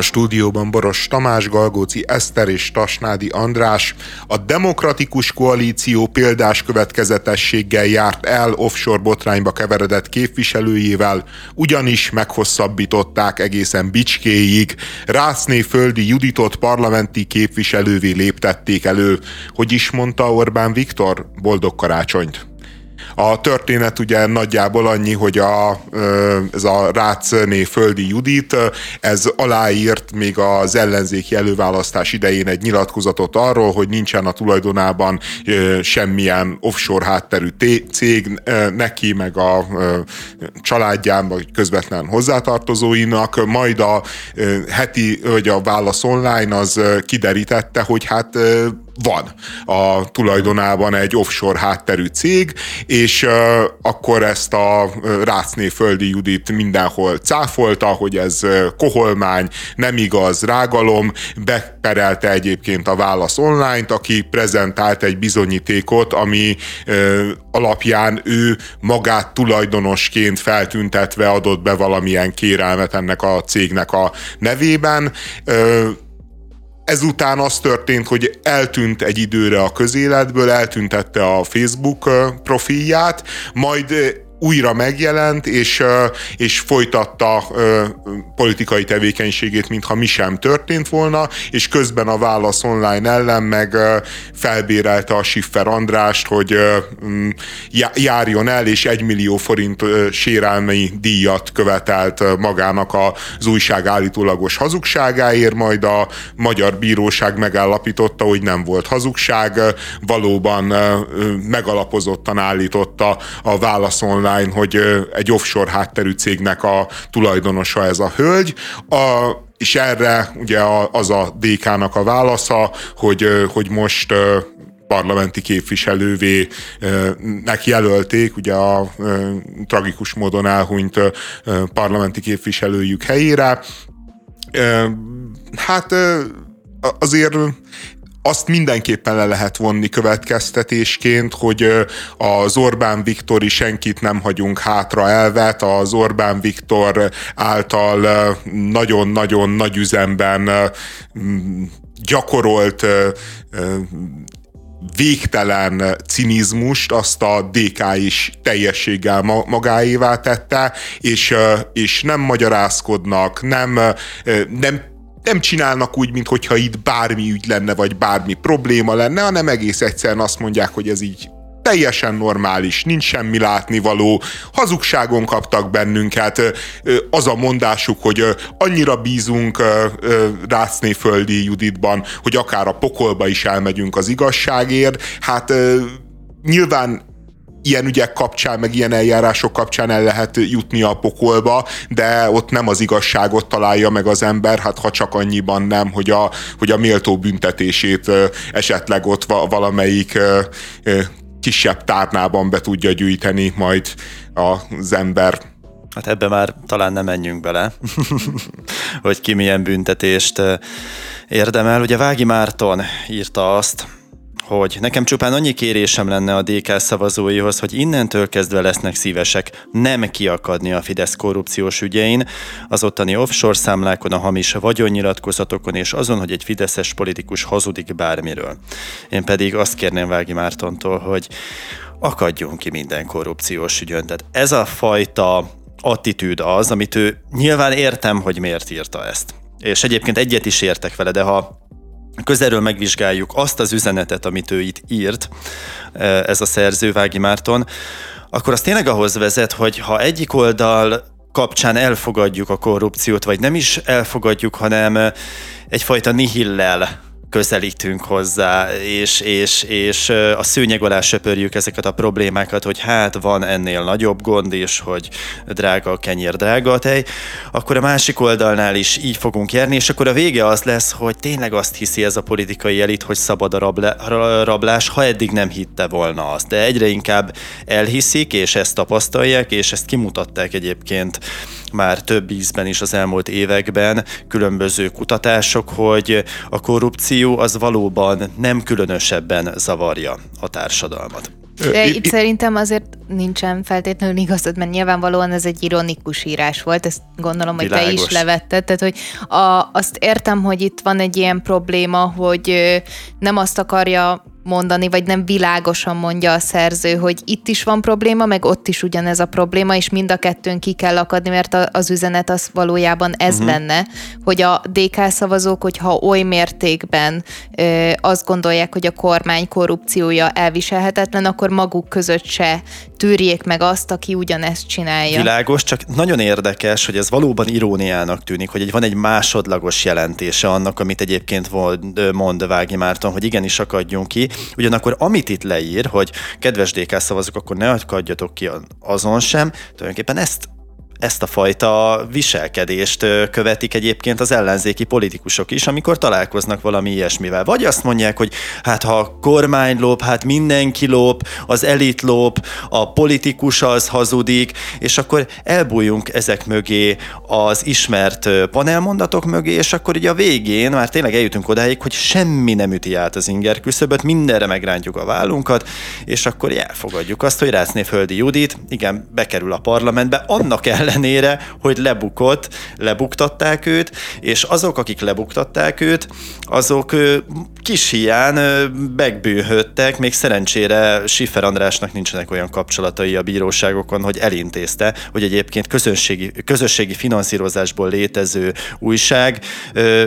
A stúdióban Boros Tamás, Galgóci Eszter és Tasnádi András. A demokratikus koalíció példás következetességgel járt el offshore botrányba keveredett képviselőjével, ugyanis meghosszabbították egészen bicskéig. Rászné földi Juditot parlamenti képviselővé léptették elő. Hogy is mondta Orbán Viktor? Boldog karácsonyt! A történet ugye nagyjából annyi, hogy a, ez a Rácné Földi Judit, ez aláírt még az ellenzéki előválasztás idején egy nyilatkozatot arról, hogy nincsen a tulajdonában semmilyen offshore hátterű cég neki, meg a családján, vagy közvetlen hozzátartozóinak, majd a heti, vagy a Válasz Online az kiderítette, hogy hát van a tulajdonában egy offshore hátterű cég, és akkor ezt a Rácné Földi Judit mindenhol cáfolta, hogy ez koholmány, nem igaz, rágalom, beperelte egyébként a Válasz Online-t, aki prezentált egy bizonyítékot, ami alapján ő magát tulajdonosként feltüntetve adott be valamilyen kérelmet ennek a cégnek a nevében. Ezután az történt, hogy eltűnt egy időre a közéletből, eltüntette a Facebook profilját, majd újra megjelent, és, és folytatta politikai tevékenységét, mintha mi sem történt volna, és közben a Válasz Online ellen meg felbérelte a Schiffer Andrást, hogy járjon el, és egy millió forint sérelmi díjat követelt magának az újság állítólagos hazugságáért, majd a magyar bíróság megállapította, hogy nem volt hazugság, valóban megalapozottan állította a Válasz Online online, hogy egy offshore hátterű cégnek a tulajdonosa ez a hölgy. A, és erre ugye az a DK-nak a válasza, hogy, hogy most parlamenti képviselővé nek jelölték, ugye a tragikus módon elhunyt parlamenti képviselőjük helyére. Hát azért azt mindenképpen le lehet vonni következtetésként, hogy az Orbán Viktori senkit nem hagyunk hátra elvet, az Orbán Viktor által nagyon-nagyon nagy üzemben gyakorolt végtelen cinizmust azt a DK is teljességgel magáévá tette, és, és nem magyarázkodnak, nem, nem nem csinálnak úgy, mintha itt bármi ügy lenne, vagy bármi probléma lenne, hanem egész egyszerűen azt mondják, hogy ez így teljesen normális, nincs semmi látnivaló, hazugságon kaptak bennünket, az a mondásuk, hogy annyira bízunk Rácné Földi Juditban, hogy akár a pokolba is elmegyünk az igazságért, hát nyilván ilyen ügyek kapcsán, meg ilyen eljárások kapcsán el lehet jutni a pokolba, de ott nem az igazságot találja meg az ember, hát ha csak annyiban nem, hogy a, hogy a méltó büntetését esetleg ott valamelyik kisebb tárnában be tudja gyűjteni majd az ember. Hát ebbe már talán nem menjünk bele, hogy ki milyen büntetést érdemel. Ugye Vági Márton írta azt, hogy nekem csupán annyi kérésem lenne a DK szavazóihoz, hogy innentől kezdve lesznek szívesek nem kiakadni a Fidesz korrupciós ügyein, az ottani offshore számlákon, a hamis vagyonnyilatkozatokon és azon, hogy egy fideszes politikus hazudik bármiről. Én pedig azt kérném Vági Mártontól, hogy akadjon ki minden korrupciós ügyön. Tehát ez a fajta attitűd az, amit ő nyilván értem, hogy miért írta ezt. És egyébként egyet is értek vele, de ha közelről megvizsgáljuk azt az üzenetet, amit ő itt írt, e, ez a szerző Vági Márton, akkor az tényleg ahhoz vezet, hogy ha egyik oldal kapcsán elfogadjuk a korrupciót, vagy nem is elfogadjuk, hanem egyfajta nihillel közelítünk hozzá, és, és, és a szőnyeg alá söpörjük ezeket a problémákat, hogy hát van ennél nagyobb gond, és hogy drága a kenyér, drága a tej, akkor a másik oldalnál is így fogunk járni, és akkor a vége az lesz, hogy tényleg azt hiszi ez a politikai elit, hogy szabad a rablás, ha eddig nem hitte volna azt. De egyre inkább elhiszik, és ezt tapasztalják, és ezt kimutatták egyébként már több ízben is az elmúlt években különböző kutatások, hogy a korrupció az valóban nem különösebben zavarja a társadalmat. De itt szerintem azért nincsen feltétlenül igazad, mert nyilvánvalóan ez egy ironikus írás volt, ezt gondolom, hogy Világos. te is levetted, tehát hogy a, azt értem, hogy itt van egy ilyen probléma, hogy nem azt akarja mondani, vagy nem világosan mondja a szerző, hogy itt is van probléma, meg ott is ugyanez a probléma, és mind a kettőn ki kell akadni, mert az üzenet az valójában ez uh-huh. lenne, hogy a DK szavazók, hogyha oly mértékben ö, azt gondolják, hogy a kormány korrupciója elviselhetetlen, akkor maguk között se tűrjék meg azt, aki ugyanezt csinálja. Világos, csak nagyon érdekes, hogy ez valóban iróniának tűnik, hogy van egy másodlagos jelentése annak, amit egyébként mond Vági Márton, hogy igenis akadjunk ki, Ugyanakkor amit itt leír, hogy kedves DK szavazók, akkor ne akadjatok ki azon sem, tulajdonképpen ezt ezt a fajta viselkedést követik egyébként az ellenzéki politikusok is, amikor találkoznak valami ilyesmivel. Vagy azt mondják, hogy hát ha a kormány lop, hát mindenki lop, az elit lop, a politikus az hazudik, és akkor elbújunk ezek mögé az ismert panelmondatok mögé, és akkor ugye a végén már tényleg eljutunk odáig, hogy semmi nem üti át az inger küszöböt, mindenre megrántjuk a vállunkat, és akkor elfogadjuk azt, hogy Rácné Földi Judit, igen, bekerül a parlamentbe, annak ellen ellenére, hogy lebukott, lebuktatták őt, és azok, akik lebuktatták őt, azok kis hián megbűhödtek, még szerencsére Siffer Andrásnak nincsenek olyan kapcsolatai a bíróságokon, hogy elintézte, hogy egyébként közösségi, közösségi finanszírozásból létező újság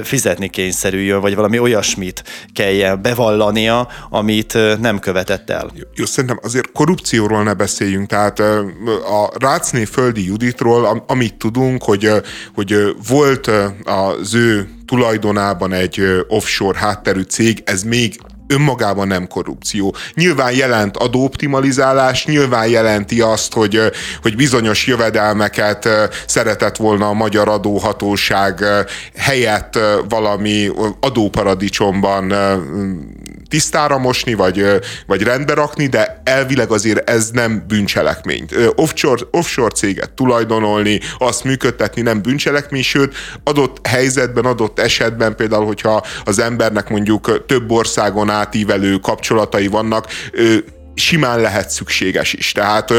fizetni kényszerüljön, vagy valami olyasmit kelljen bevallania, amit nem követett el. Jó, szerintem azért korrupcióról ne beszéljünk, tehát a Rácné Földi Juditról arról, amit tudunk, hogy, hogy volt az ő tulajdonában egy offshore hátterű cég, ez még önmagában nem korrupció. Nyilván jelent adóoptimalizálás, nyilván jelenti azt, hogy, hogy bizonyos jövedelmeket szeretett volna a magyar adóhatóság helyett valami adóparadicsomban tisztára mosni, vagy, vagy rendbe rakni, de elvileg azért ez nem bűncselekmény. Offshore, offshore céget tulajdonolni, azt működtetni nem bűncselekmény, sőt, adott helyzetben, adott esetben, például, hogyha az embernek mondjuk több országon átívelő kapcsolatai vannak, simán lehet szükséges is. Tehát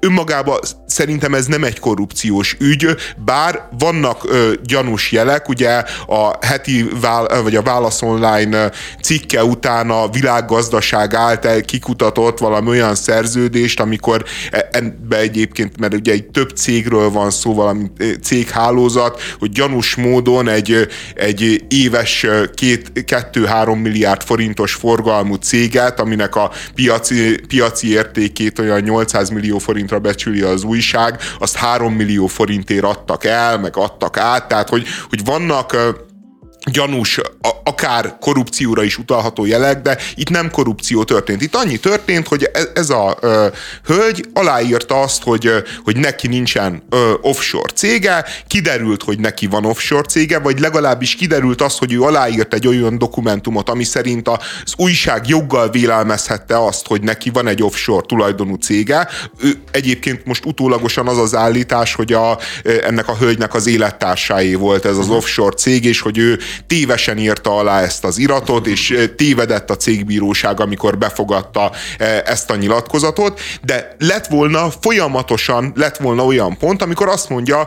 önmagában szerintem ez nem egy korrupciós ügy, bár vannak ö, gyanús jelek, ugye a heti vál, vagy a Válasz Online cikke után a világgazdaság által kikutatott valami olyan szerződést, amikor e, ebbe egyébként, mert ugye egy több cégről van szó, valami céghálózat, hogy gyanús módon egy, egy éves két, kettő-három milliárd forintos forgalmú céget, aminek a piac piaci, piaci értékét olyan 800 millió forintra becsüli az újság, azt 3 millió forintért adtak el, meg adtak át, tehát hogy, hogy vannak gyanús, akár korrupcióra is utalható jelek, de itt nem korrupció történt. Itt annyi történt, hogy e, ez a ö, hölgy aláírta azt, hogy, hogy neki nincsen ö, offshore cége, kiderült, hogy neki van offshore cége, vagy legalábbis kiderült az, hogy ő aláírt egy olyan dokumentumot, ami szerint az újság joggal vélelmezhette azt, hogy neki van egy offshore tulajdonú cége. Ő, egyébként most utólagosan az az állítás, hogy a, ennek a hölgynek az élettársáé volt ez az offshore cég, és hogy ő tévesen írta alá ezt az iratot, és tévedett a cégbíróság, amikor befogadta ezt a nyilatkozatot, de lett volna folyamatosan, lett volna olyan pont, amikor azt mondja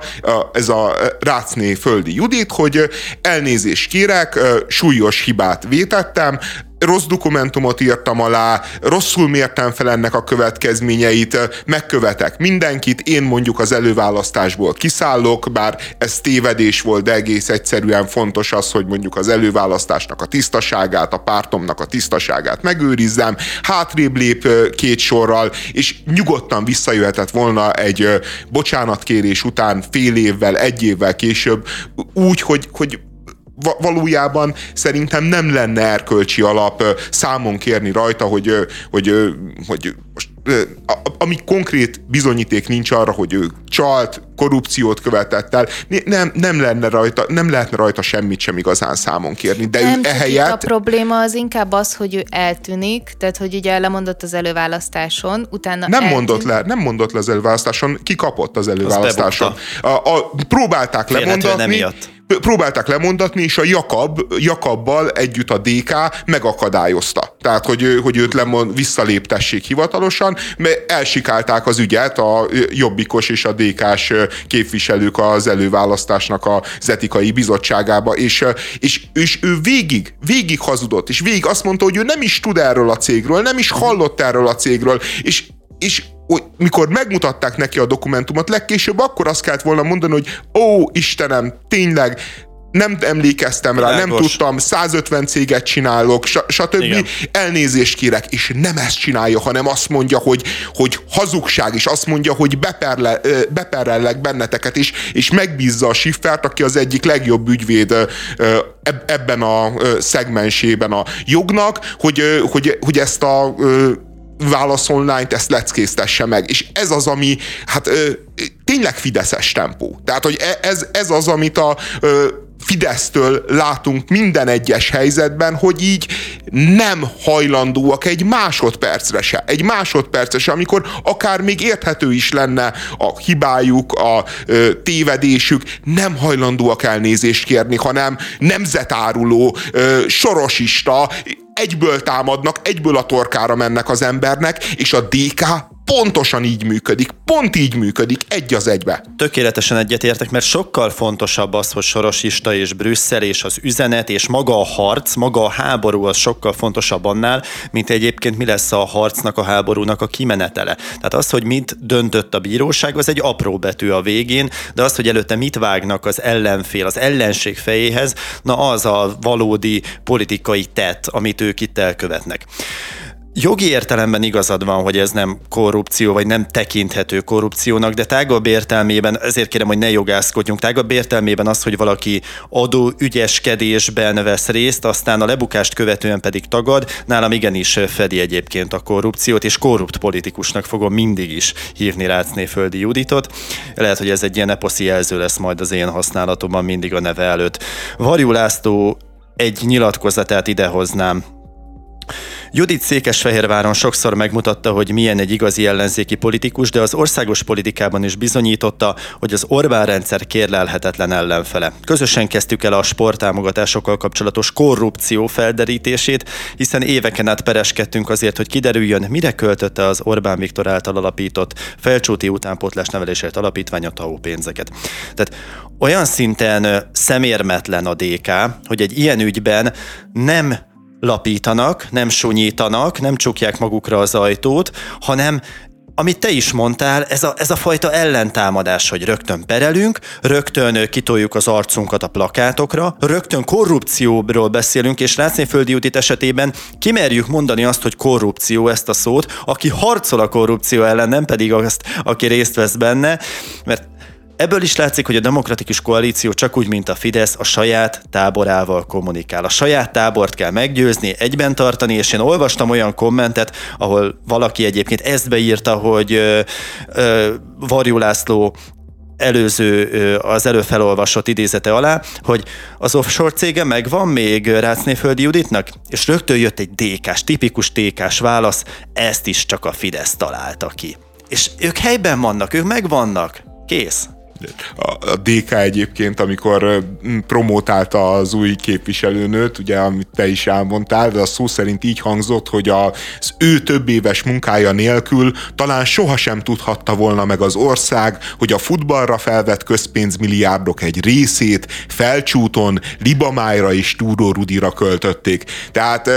ez a Rácné Földi Judit, hogy elnézést kérek, súlyos hibát vétettem, rossz dokumentumot írtam alá, rosszul mértem fel ennek a következményeit, megkövetek mindenkit, én mondjuk az előválasztásból kiszállok, bár ez tévedés volt, de egész egyszerűen fontos az, hogy mondjuk az előválasztásnak a tisztaságát, a pártomnak a tisztaságát megőrizzem, hátrébb lép két sorral, és nyugodtan visszajöhetett volna egy bocsánatkérés után fél évvel, egy évvel később, úgy, hogy, hogy valójában szerintem nem lenne erkölcsi alap számon kérni rajta, hogy, hogy, hogy most ami konkrét bizonyíték nincs arra, hogy ő csalt, korrupciót követett el, nem, nem, lenne rajta, nem lehetne rajta semmit sem igazán számon kérni. De nem, ő ehelyett... a probléma az inkább az, hogy ő eltűnik, tehát hogy ugye lemondott az előválasztáson, utána Nem eltűnik. mondott le, nem mondott le az előválasztáson, ki kapott az előválasztáson. A, a, próbálták lemondatni, próbálták lemondatni, és a Jakab, Jakabbal együtt a DK megakadályozta. Tehát, hogy, hogy őt lemond, visszaléptessék hivatalosan, mert elsikálták az ügyet a Jobbikos és a DK-s képviselők az előválasztásnak az etikai bizottságába, és, és, és ő végig, végig hazudott, és végig azt mondta, hogy ő nem is tud erről a cégről, nem is hallott erről a cégről, és, és hogy mikor megmutatták neki a dokumentumot, legkésőbb akkor azt kellett volna mondani, hogy ó, Istenem, tényleg, nem emlékeztem rá, Világos. nem tudtam, 150 céget csinálok, stb. Igen. Elnézést kérek, és nem ezt csinálja, hanem azt mondja, hogy, hogy hazugság, és azt mondja, hogy beperle, beperellek benneteket, és, és megbízza a Schiffert, aki az egyik legjobb ügyvéd ebben a szegmensében a jognak, hogy, hogy, hogy ezt a válasz online ezt leckésztesse meg. És ez az, ami hát ö, tényleg fideszes tempó. Tehát, hogy e, ez, ez az, amit a ö, Fidesztől látunk minden egyes helyzetben, hogy így nem hajlandóak egy másodpercre se. Egy másodpercre se, amikor akár még érthető is lenne a hibájuk, a ö, tévedésük, nem hajlandóak elnézést kérni, hanem nemzetáruló, ö, sorosista, egyből támadnak, egyből a torkára mennek az embernek, és a DK pontosan így működik, pont így működik, egy az egybe. Tökéletesen egyetértek, mert sokkal fontosabb az, hogy Sorosista és Brüsszel és az üzenet és maga a harc, maga a háború az sokkal fontosabb annál, mint egyébként mi lesz a harcnak, a háborúnak a kimenetele. Tehát az, hogy mit döntött a bíróság, az egy apró betű a végén, de az, hogy előtte mit vágnak az ellenfél, az ellenség fejéhez, na az a valódi politikai tett, amit ők itt elkövetnek. Jogi értelemben igazad van, hogy ez nem korrupció, vagy nem tekinthető korrupciónak, de tágabb értelmében, ezért kérem, hogy ne jogászkodjunk, tágabb értelmében az, hogy valaki adó ügyeskedésben vesz részt, aztán a lebukást követően pedig tagad, nálam igenis fedi egyébként a korrupciót, és korrupt politikusnak fogom mindig is hívni Rácné Földi Juditot. Lehet, hogy ez egy ilyen eposzi jelző lesz majd az én használatomban mindig a neve előtt. Varjú László egy nyilatkozatát idehoznám Judit Székesfehérváron sokszor megmutatta, hogy milyen egy igazi ellenzéki politikus, de az országos politikában is bizonyította, hogy az Orbán rendszer kérlelhetetlen ellenfele. Közösen kezdtük el a sporttámogatásokkal kapcsolatos korrupció felderítését, hiszen éveken át pereskedtünk azért, hogy kiderüljön, mire költötte az Orbán Viktor által alapított felcsúti utánpótlás nevelésért alapítvány a TAO pénzeket. Tehát olyan szinten szemérmetlen a DK, hogy egy ilyen ügyben nem lapítanak, nem sonyítanak, nem csukják magukra az ajtót, hanem amit te is mondtál, ez a, ez a fajta ellentámadás, hogy rögtön perelünk, rögtön kitoljuk az arcunkat a plakátokra, rögtön korrupcióról beszélünk, és Rácnéföldi Judit esetében kimerjük mondani azt, hogy korrupció ezt a szót, aki harcol a korrupció ellen, nem pedig azt, aki részt vesz benne, mert Ebből is látszik, hogy a demokratikus koalíció csak úgy, mint a Fidesz, a saját táborával kommunikál. A saját tábort kell meggyőzni, egyben tartani, és én olvastam olyan kommentet, ahol valaki egyébként ezt beírta, hogy ö, ö, Varjú László előző, az előfelolvasott idézete alá, hogy az offshore cége megvan még Rácnéföldi Juditnak, és rögtön jött egy DK-s, tipikus DK-s válasz, ezt is csak a Fidesz találta ki. És ők helyben vannak, ők megvannak. Kész a DK egyébként, amikor promótálta az új képviselőnőt, ugye, amit te is elmondtál, de a szó szerint így hangzott, hogy az ő több éves munkája nélkül talán sohasem tudhatta volna meg az ország, hogy a futballra felvett közpénzmilliárdok egy részét felcsúton, Libamájra és Túró Rudira költötték. Tehát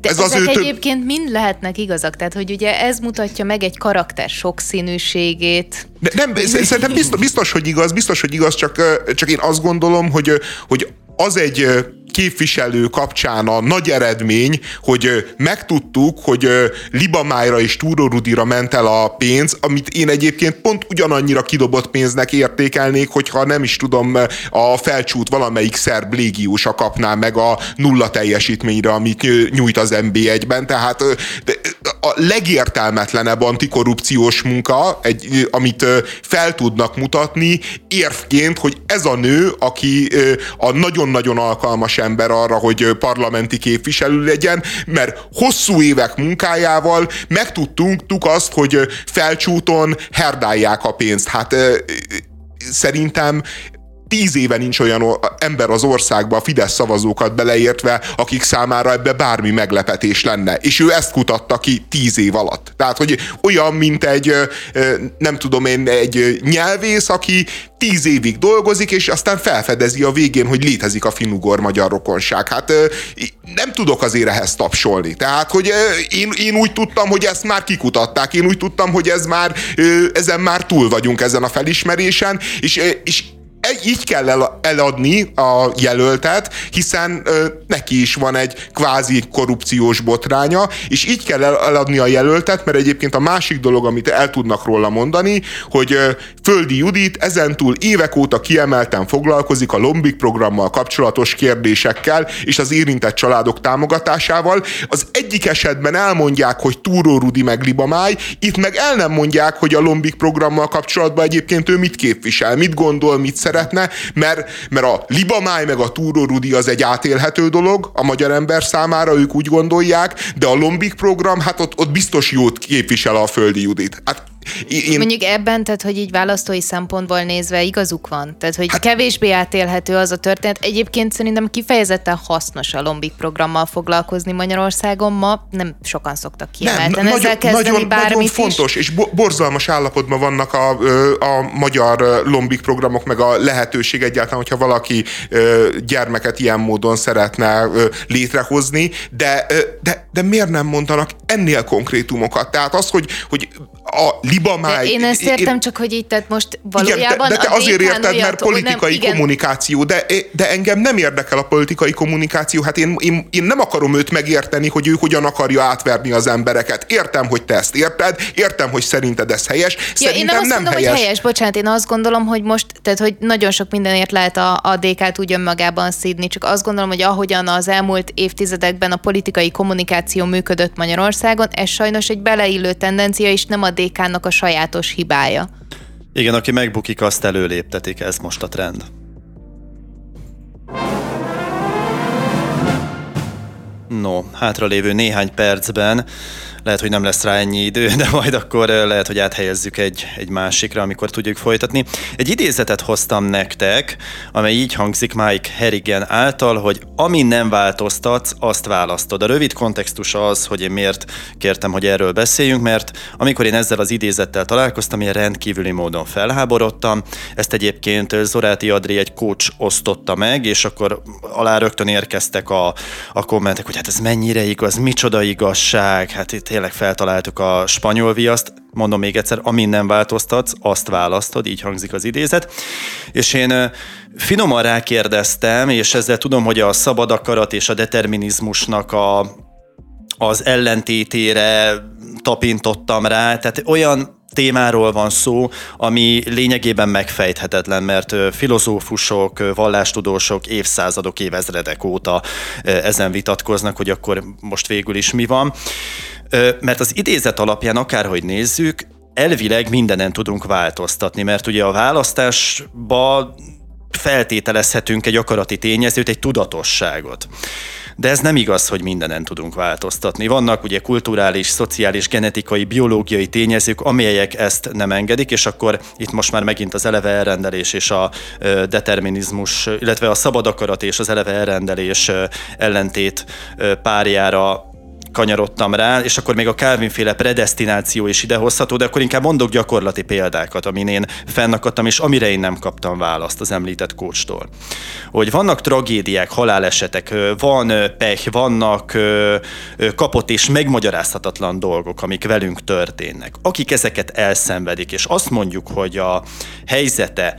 de ez ezek az ő egyébként több... mind lehetnek igazak, tehát hogy ugye ez mutatja meg egy karakter sokszínűségét. De nem, szerintem biztos, biztos, hogy igaz, biztos, hogy igaz, csak, csak én azt gondolom, hogy, hogy az egy képviselő kapcsán a nagy eredmény, hogy megtudtuk, hogy Libamájra és Túró Rudira ment el a pénz, amit én egyébként pont ugyanannyira kidobott pénznek értékelnék, hogyha nem is tudom, a felcsút valamelyik szerb légiósa kapná meg a nulla teljesítményre, amit nyújt az MB1-ben. Tehát a legértelmetlenebb antikorrupciós munka, egy, amit fel tudnak mutatni érvként, hogy ez a nő, aki a nagyon-nagyon alkalmas ember arra, hogy parlamenti képviselő legyen, mert hosszú évek munkájával megtudtunk azt, hogy felcsúton herdálják a pénzt. Hát szerintem tíz éve nincs olyan ember az országban, a Fidesz szavazókat beleértve, akik számára ebbe bármi meglepetés lenne. És ő ezt kutatta ki tíz év alatt. Tehát, hogy olyan, mint egy, nem tudom én, egy nyelvész, aki tíz évig dolgozik, és aztán felfedezi a végén, hogy létezik a finugor magyar rokonság. Hát nem tudok azért ehhez tapsolni. Tehát, hogy én, én úgy tudtam, hogy ezt már kikutatták, én úgy tudtam, hogy ez már, ezen már túl vagyunk ezen a felismerésen, és, és így kell el, eladni a jelöltet, hiszen ö, neki is van egy kvázi korrupciós botránya, és így kell el, eladni a jelöltet, mert egyébként a másik dolog, amit el tudnak róla mondani, hogy ö, Földi Judit ezentúl évek óta kiemelten foglalkozik a Lombik programmal kapcsolatos kérdésekkel és az érintett családok támogatásával. Az egyik esetben elmondják, hogy Túró Rudi meg Libamáj, itt meg el nem mondják, hogy a Lombik programmal kapcsolatban egyébként ő mit képvisel, mit gondol, mit szeretne, mert, mert a Libamáj meg a Túró Rudi az egy átélhető dolog a magyar ember számára, ők úgy gondolják, de a Lombik program, hát ott, ott biztos jót képvisel a Földi Judit. Hát én... Mondjuk ebben, tehát hogy így választói szempontból nézve igazuk van. Tehát, hogy hát... kevésbé átélhető az a történet. Egyébként szerintem kifejezetten hasznos a Lombik programmal foglalkozni Magyarországon. Ma nem sokan szoktak kiemelten nem, ezzel nagyon, kezdeni nagyon, bármit nagyon fontos, is. és borzalmas állapotban vannak a, a magyar Lombik programok, meg a lehetőség egyáltalán, hogyha valaki gyermeket ilyen módon szeretne létrehozni, de, de, de miért nem mondanak ennél konkrétumokat? Tehát az, hogy, hogy a libamáj... De én ezt értem, én, csak hogy itt, tehát most valójában igen, de, de te azért érted, mert politikai nem, kommunikáció, de, de engem nem érdekel a politikai kommunikáció, hát én, én, én nem akarom őt megérteni, hogy ő hogyan akarja átverni az embereket. Értem, hogy te ezt érted, értem, hogy szerinted ez helyes, ja, szerintem én nem, azt nem mondom, helyes. hogy helyes, bocsánat, én azt gondolom, hogy most, tehát hogy nagyon sok mindenért lehet a, a DK-t úgy önmagában szídni, csak azt gondolom, hogy ahogyan az elmúlt évtizedekben a politikai kommunikáció működött Magyarországon, ez sajnos egy beleillő tendencia, és nem a DK-nak a sajátos hibája. Igen, aki megbukik, azt előléptetik, ez most a trend. No, hátralévő néhány percben lehet, hogy nem lesz rá ennyi idő, de majd akkor lehet, hogy áthelyezzük egy, egy másikra, amikor tudjuk folytatni. Egy idézetet hoztam nektek, amely így hangzik Mike Harrigan által, hogy ami nem változtatsz, azt választod. A rövid kontextus az, hogy én miért kértem, hogy erről beszéljünk, mert amikor én ezzel az idézettel találkoztam, én rendkívüli módon felháborodtam. Ezt egyébként Zoráti Adri egy coach osztotta meg, és akkor alá rögtön érkeztek a, a kommentek, hogy hát ez mennyire igaz, micsoda igazság, hát itt tényleg feltaláltuk a spanyol viaszt, mondom még egyszer, amin nem változtatsz, azt választod, így hangzik az idézet. És én finoman rákérdeztem, és ezzel tudom, hogy a szabad akarat és a determinizmusnak a, az ellentétére tapintottam rá, tehát olyan témáról van szó, ami lényegében megfejthetetlen, mert filozófusok, vallástudósok évszázadok, évezredek óta ezen vitatkoznak, hogy akkor most végül is mi van. Mert az idézet alapján akárhogy nézzük, elvileg mindenen tudunk változtatni, mert ugye a választásba feltételezhetünk egy akarati tényezőt, egy tudatosságot. De ez nem igaz, hogy mindenen tudunk változtatni. Vannak ugye kulturális, szociális, genetikai, biológiai tényezők, amelyek ezt nem engedik, és akkor itt most már megint az eleve elrendelés és a determinizmus, illetve a szabad akarat és az eleve elrendelés ellentét párjára kanyarodtam rá, és akkor még a Calvin féle predestináció is idehozható, de akkor inkább mondok gyakorlati példákat, amin én fennakadtam, és amire én nem kaptam választ az említett kócstól. Hogy vannak tragédiák, halálesetek, van pech, vannak kapott és megmagyarázhatatlan dolgok, amik velünk történnek. Akik ezeket elszenvedik, és azt mondjuk, hogy a helyzete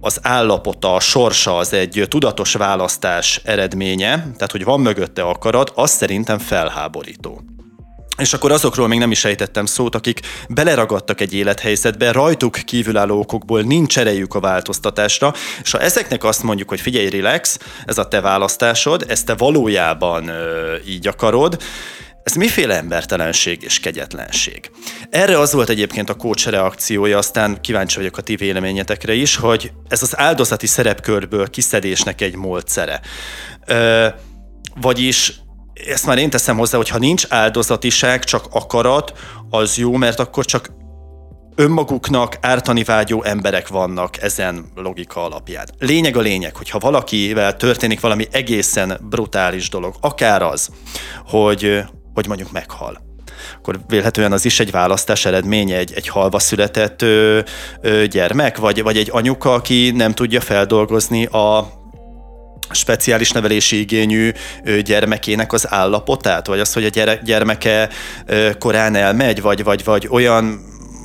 az állapota, a sorsa az egy tudatos választás eredménye, tehát hogy van mögötte akarat, az szerintem felháborító. És akkor azokról még nem is ejtettem szót, akik beleragadtak egy élethelyzetbe, rajtuk kívülálló okokból nincs erejük a változtatásra, és ha ezeknek azt mondjuk, hogy figyelj, relax, ez a te választásod, ezt te valójában ö, így akarod, ez miféle embertelenség és kegyetlenség? Erre az volt egyébként a coach reakciója, aztán kíváncsi vagyok a ti véleményetekre is, hogy ez az áldozati szerepkörből kiszedésnek egy módszere. Ö, vagyis ezt már én teszem hozzá, hogy ha nincs áldozatiság, csak akarat, az jó, mert akkor csak önmaguknak ártani vágyó emberek vannak ezen logika alapján. Lényeg a lényeg, hogy ha valakivel történik valami egészen brutális dolog, akár az, hogy, hogy mondjuk meghal, akkor vélhetően az is egy választás eredménye, egy, egy halva született ö, ö, gyermek, vagy, vagy egy anyuka, aki nem tudja feldolgozni a speciális nevelési igényű gyermekének az állapotát, vagy az, hogy a gyermeke korán elmegy, vagy, vagy, vagy olyan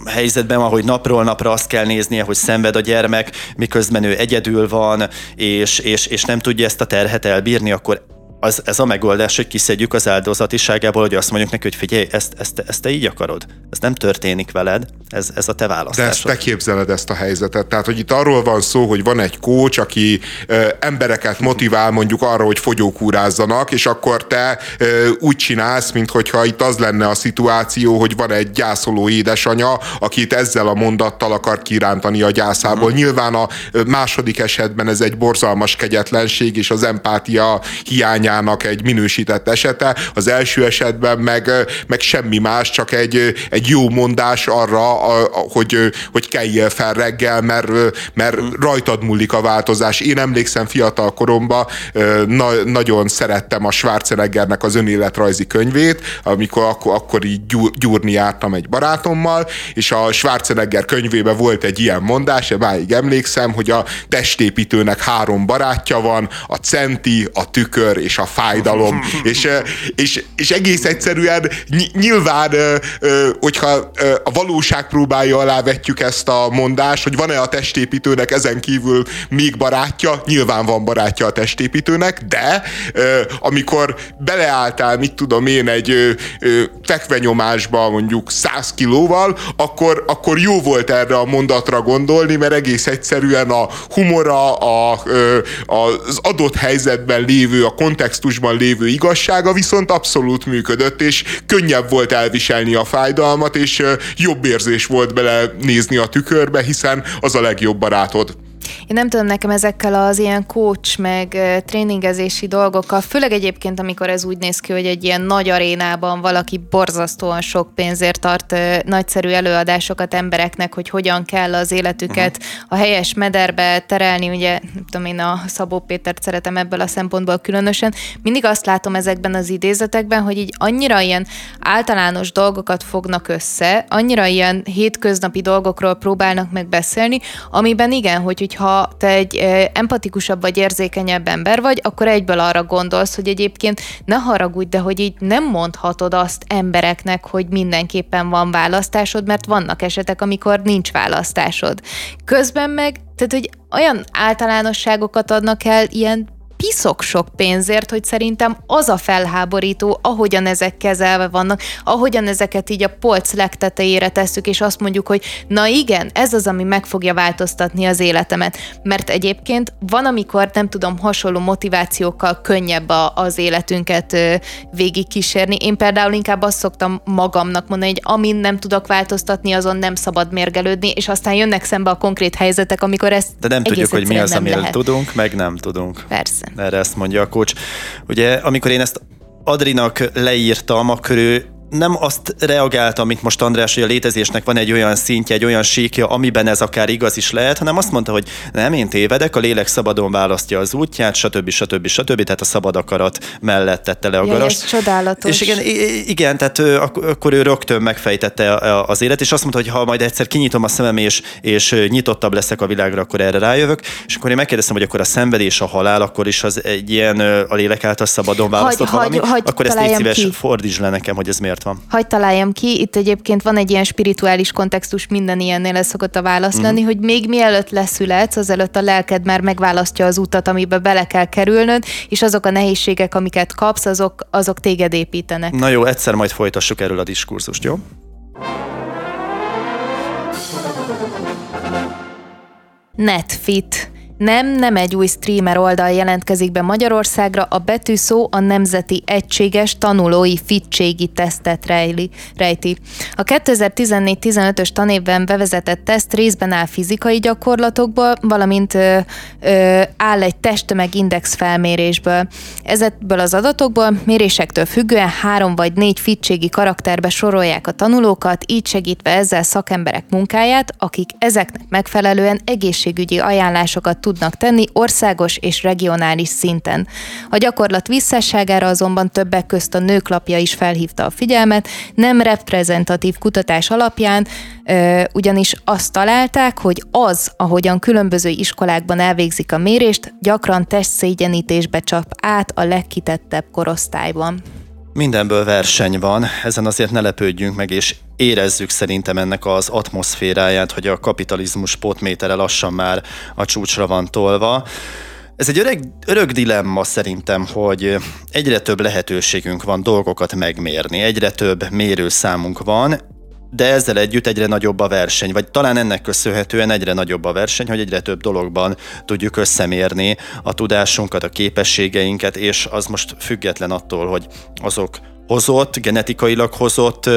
helyzetben, ahogy napról napra azt kell néznie, hogy szenved a gyermek, miközben ő egyedül van, és, és, és nem tudja ezt a terhet elbírni, akkor az, ez a megoldás, hogy kiszedjük az áldozatiságából, hogy azt mondjuk neki, hogy figyelj, ezt, ezt, ezt te így akarod. Ez nem történik veled, ez, ez a te választásod. De ezt te képzeled ezt a helyzetet. Tehát, hogy itt arról van szó, hogy van egy kócs, aki ö, embereket motivál mondjuk arra, hogy fogyókúrázzanak, és akkor te ö, úgy csinálsz, mintha itt az lenne a szituáció, hogy van egy gyászoló édesanya, akit ezzel a mondattal akar kirántani a gyászából. Uh-huh. Nyilván a második esetben ez egy borzalmas kegyetlenség, és az empátia hiánya hiányának egy minősített esete, az első esetben meg, meg semmi más, csak egy, egy jó mondás arra, hogy, hogy keljél fel reggel, mert, mert rajtad múlik a változás. Én emlékszem fiatal koromban, na, nagyon szerettem a Schwarzeneggernek az önéletrajzi könyvét, amikor akkor, akkor így gyúrni jártam egy barátommal, és a Schwarzenegger könyvében volt egy ilyen mondás, máig emlékszem, hogy a testépítőnek három barátja van, a centi, a tükör és a fájdalom. és, és, és egész egyszerűen nyilván, hogyha a valóság próbálja alá vetjük ezt a mondást, hogy van-e a testépítőnek ezen kívül még barátja, nyilván van barátja a testépítőnek, de amikor beleálltál, mit tudom én, egy fekvenyomásba mondjuk 100 kilóval, akkor, akkor jó volt erre a mondatra gondolni, mert egész egyszerűen a humora, a, az adott helyzetben lévő, a kontext kontextusban lévő igazsága viszont abszolút működött, és könnyebb volt elviselni a fájdalmat, és jobb érzés volt bele nézni a tükörbe, hiszen az a legjobb barátod. Én nem tudom, nekem ezekkel az ilyen coach meg tréningezési dolgokkal, főleg egyébként, amikor ez úgy néz ki, hogy egy ilyen nagy arénában valaki borzasztóan sok pénzért tart nagyszerű előadásokat embereknek, hogy hogyan kell az életüket uh-huh. a helyes mederbe terelni, ugye, nem tudom, én a Szabó Pétert szeretem ebből a szempontból különösen, mindig azt látom ezekben az idézetekben, hogy így annyira ilyen általános dolgokat fognak össze, annyira ilyen hétköznapi dolgokról próbálnak meg beszélni, amiben igen, hogy, hogy ha te egy empatikusabb vagy érzékenyebb ember vagy, akkor egyből arra gondolsz, hogy egyébként ne haragudj, de hogy így nem mondhatod azt embereknek, hogy mindenképpen van választásod, mert vannak esetek, amikor nincs választásod. Közben meg, tehát hogy olyan általánosságokat adnak el, ilyen piszok sok pénzért, hogy szerintem az a felháborító, ahogyan ezek kezelve vannak, ahogyan ezeket így a polc legtetejére tesszük, és azt mondjuk, hogy na igen, ez az, ami meg fogja változtatni az életemet. Mert egyébként van, amikor nem tudom, hasonló motivációkkal könnyebb a, az életünket végig kísérni. Én például inkább azt szoktam magamnak mondani, hogy amin nem tudok változtatni, azon nem szabad mérgelődni, és aztán jönnek szembe a konkrét helyzetek, amikor ezt De nem tudjuk, hogy mi az, amiről tudunk, meg nem tudunk. Persze erre ezt mondja a coach. Ugye, amikor én ezt Adrinak leírtam, akkor ő nem azt reagálta, mint most András, hogy a létezésnek van egy olyan szintje, egy olyan síkja, amiben ez akár igaz is lehet, hanem azt mondta, hogy nem, én tévedek, a lélek szabadon választja az útját, stb. stb. stb. Tehát a szabad akarat mellett tette le a garast. Ja, csodálatos. És igen, igen, tehát ő, akkor ő rögtön megfejtette az élet, és azt mondta, hogy ha majd egyszer kinyitom a szemem, és, és nyitottabb leszek a világra, akkor erre rájövök. És akkor én megkérdeztem, hogy akkor a szenvedés, a halál, akkor is az egy ilyen a lélek által szabadon választott hagy, valami, hagy, hagy, akkor ezt légy szíves, ki. fordítsd le nekem, hogy ez miért miért van. Hagy találjam ki, itt egyébként van egy ilyen spirituális kontextus, minden ilyennél ez szokott a válasz lenni, hogy még mielőtt leszületsz, azelőtt a lelked már megválasztja az utat, amibe bele kell kerülnöd, és azok a nehézségek, amiket kapsz, azok, azok téged építenek. Na jó, egyszer majd folytassuk erről a diskurzust, jó? Netfit nem, nem egy új streamer oldal jelentkezik be Magyarországra, a betűszó a Nemzeti Egységes Tanulói Fittségi Tesztet rejli, rejti. A 2014-15-ös tanévben bevezetett teszt részben áll fizikai gyakorlatokból, valamint ö, ö, áll egy testtömegindex felmérésből. Ezekből az adatokból mérésektől függően három vagy négy fittségi karakterbe sorolják a tanulókat, így segítve ezzel szakemberek munkáját, akik ezeknek megfelelően egészségügyi ajánlásokat tudnak tenni országos és regionális szinten. A gyakorlat visszásságára azonban többek közt a nőklapja is felhívta a figyelmet, nem reprezentatív kutatás alapján, ugyanis azt találták, hogy az, ahogyan különböző iskolákban elvégzik a mérést, gyakran testszégyenítésbe csap át a legkitettebb korosztályban. Mindenből verseny van, ezen azért ne lepődjünk meg, és érezzük szerintem ennek az atmoszféráját, hogy a kapitalizmus potmétere lassan már a csúcsra van tolva. Ez egy öreg, örök dilemma szerintem, hogy egyre több lehetőségünk van dolgokat megmérni, egyre több mérőszámunk van, de ezzel együtt egyre nagyobb a verseny, vagy talán ennek köszönhetően egyre nagyobb a verseny, hogy egyre több dologban tudjuk összemérni a tudásunkat, a képességeinket, és az most független attól, hogy azok hozott, genetikailag hozott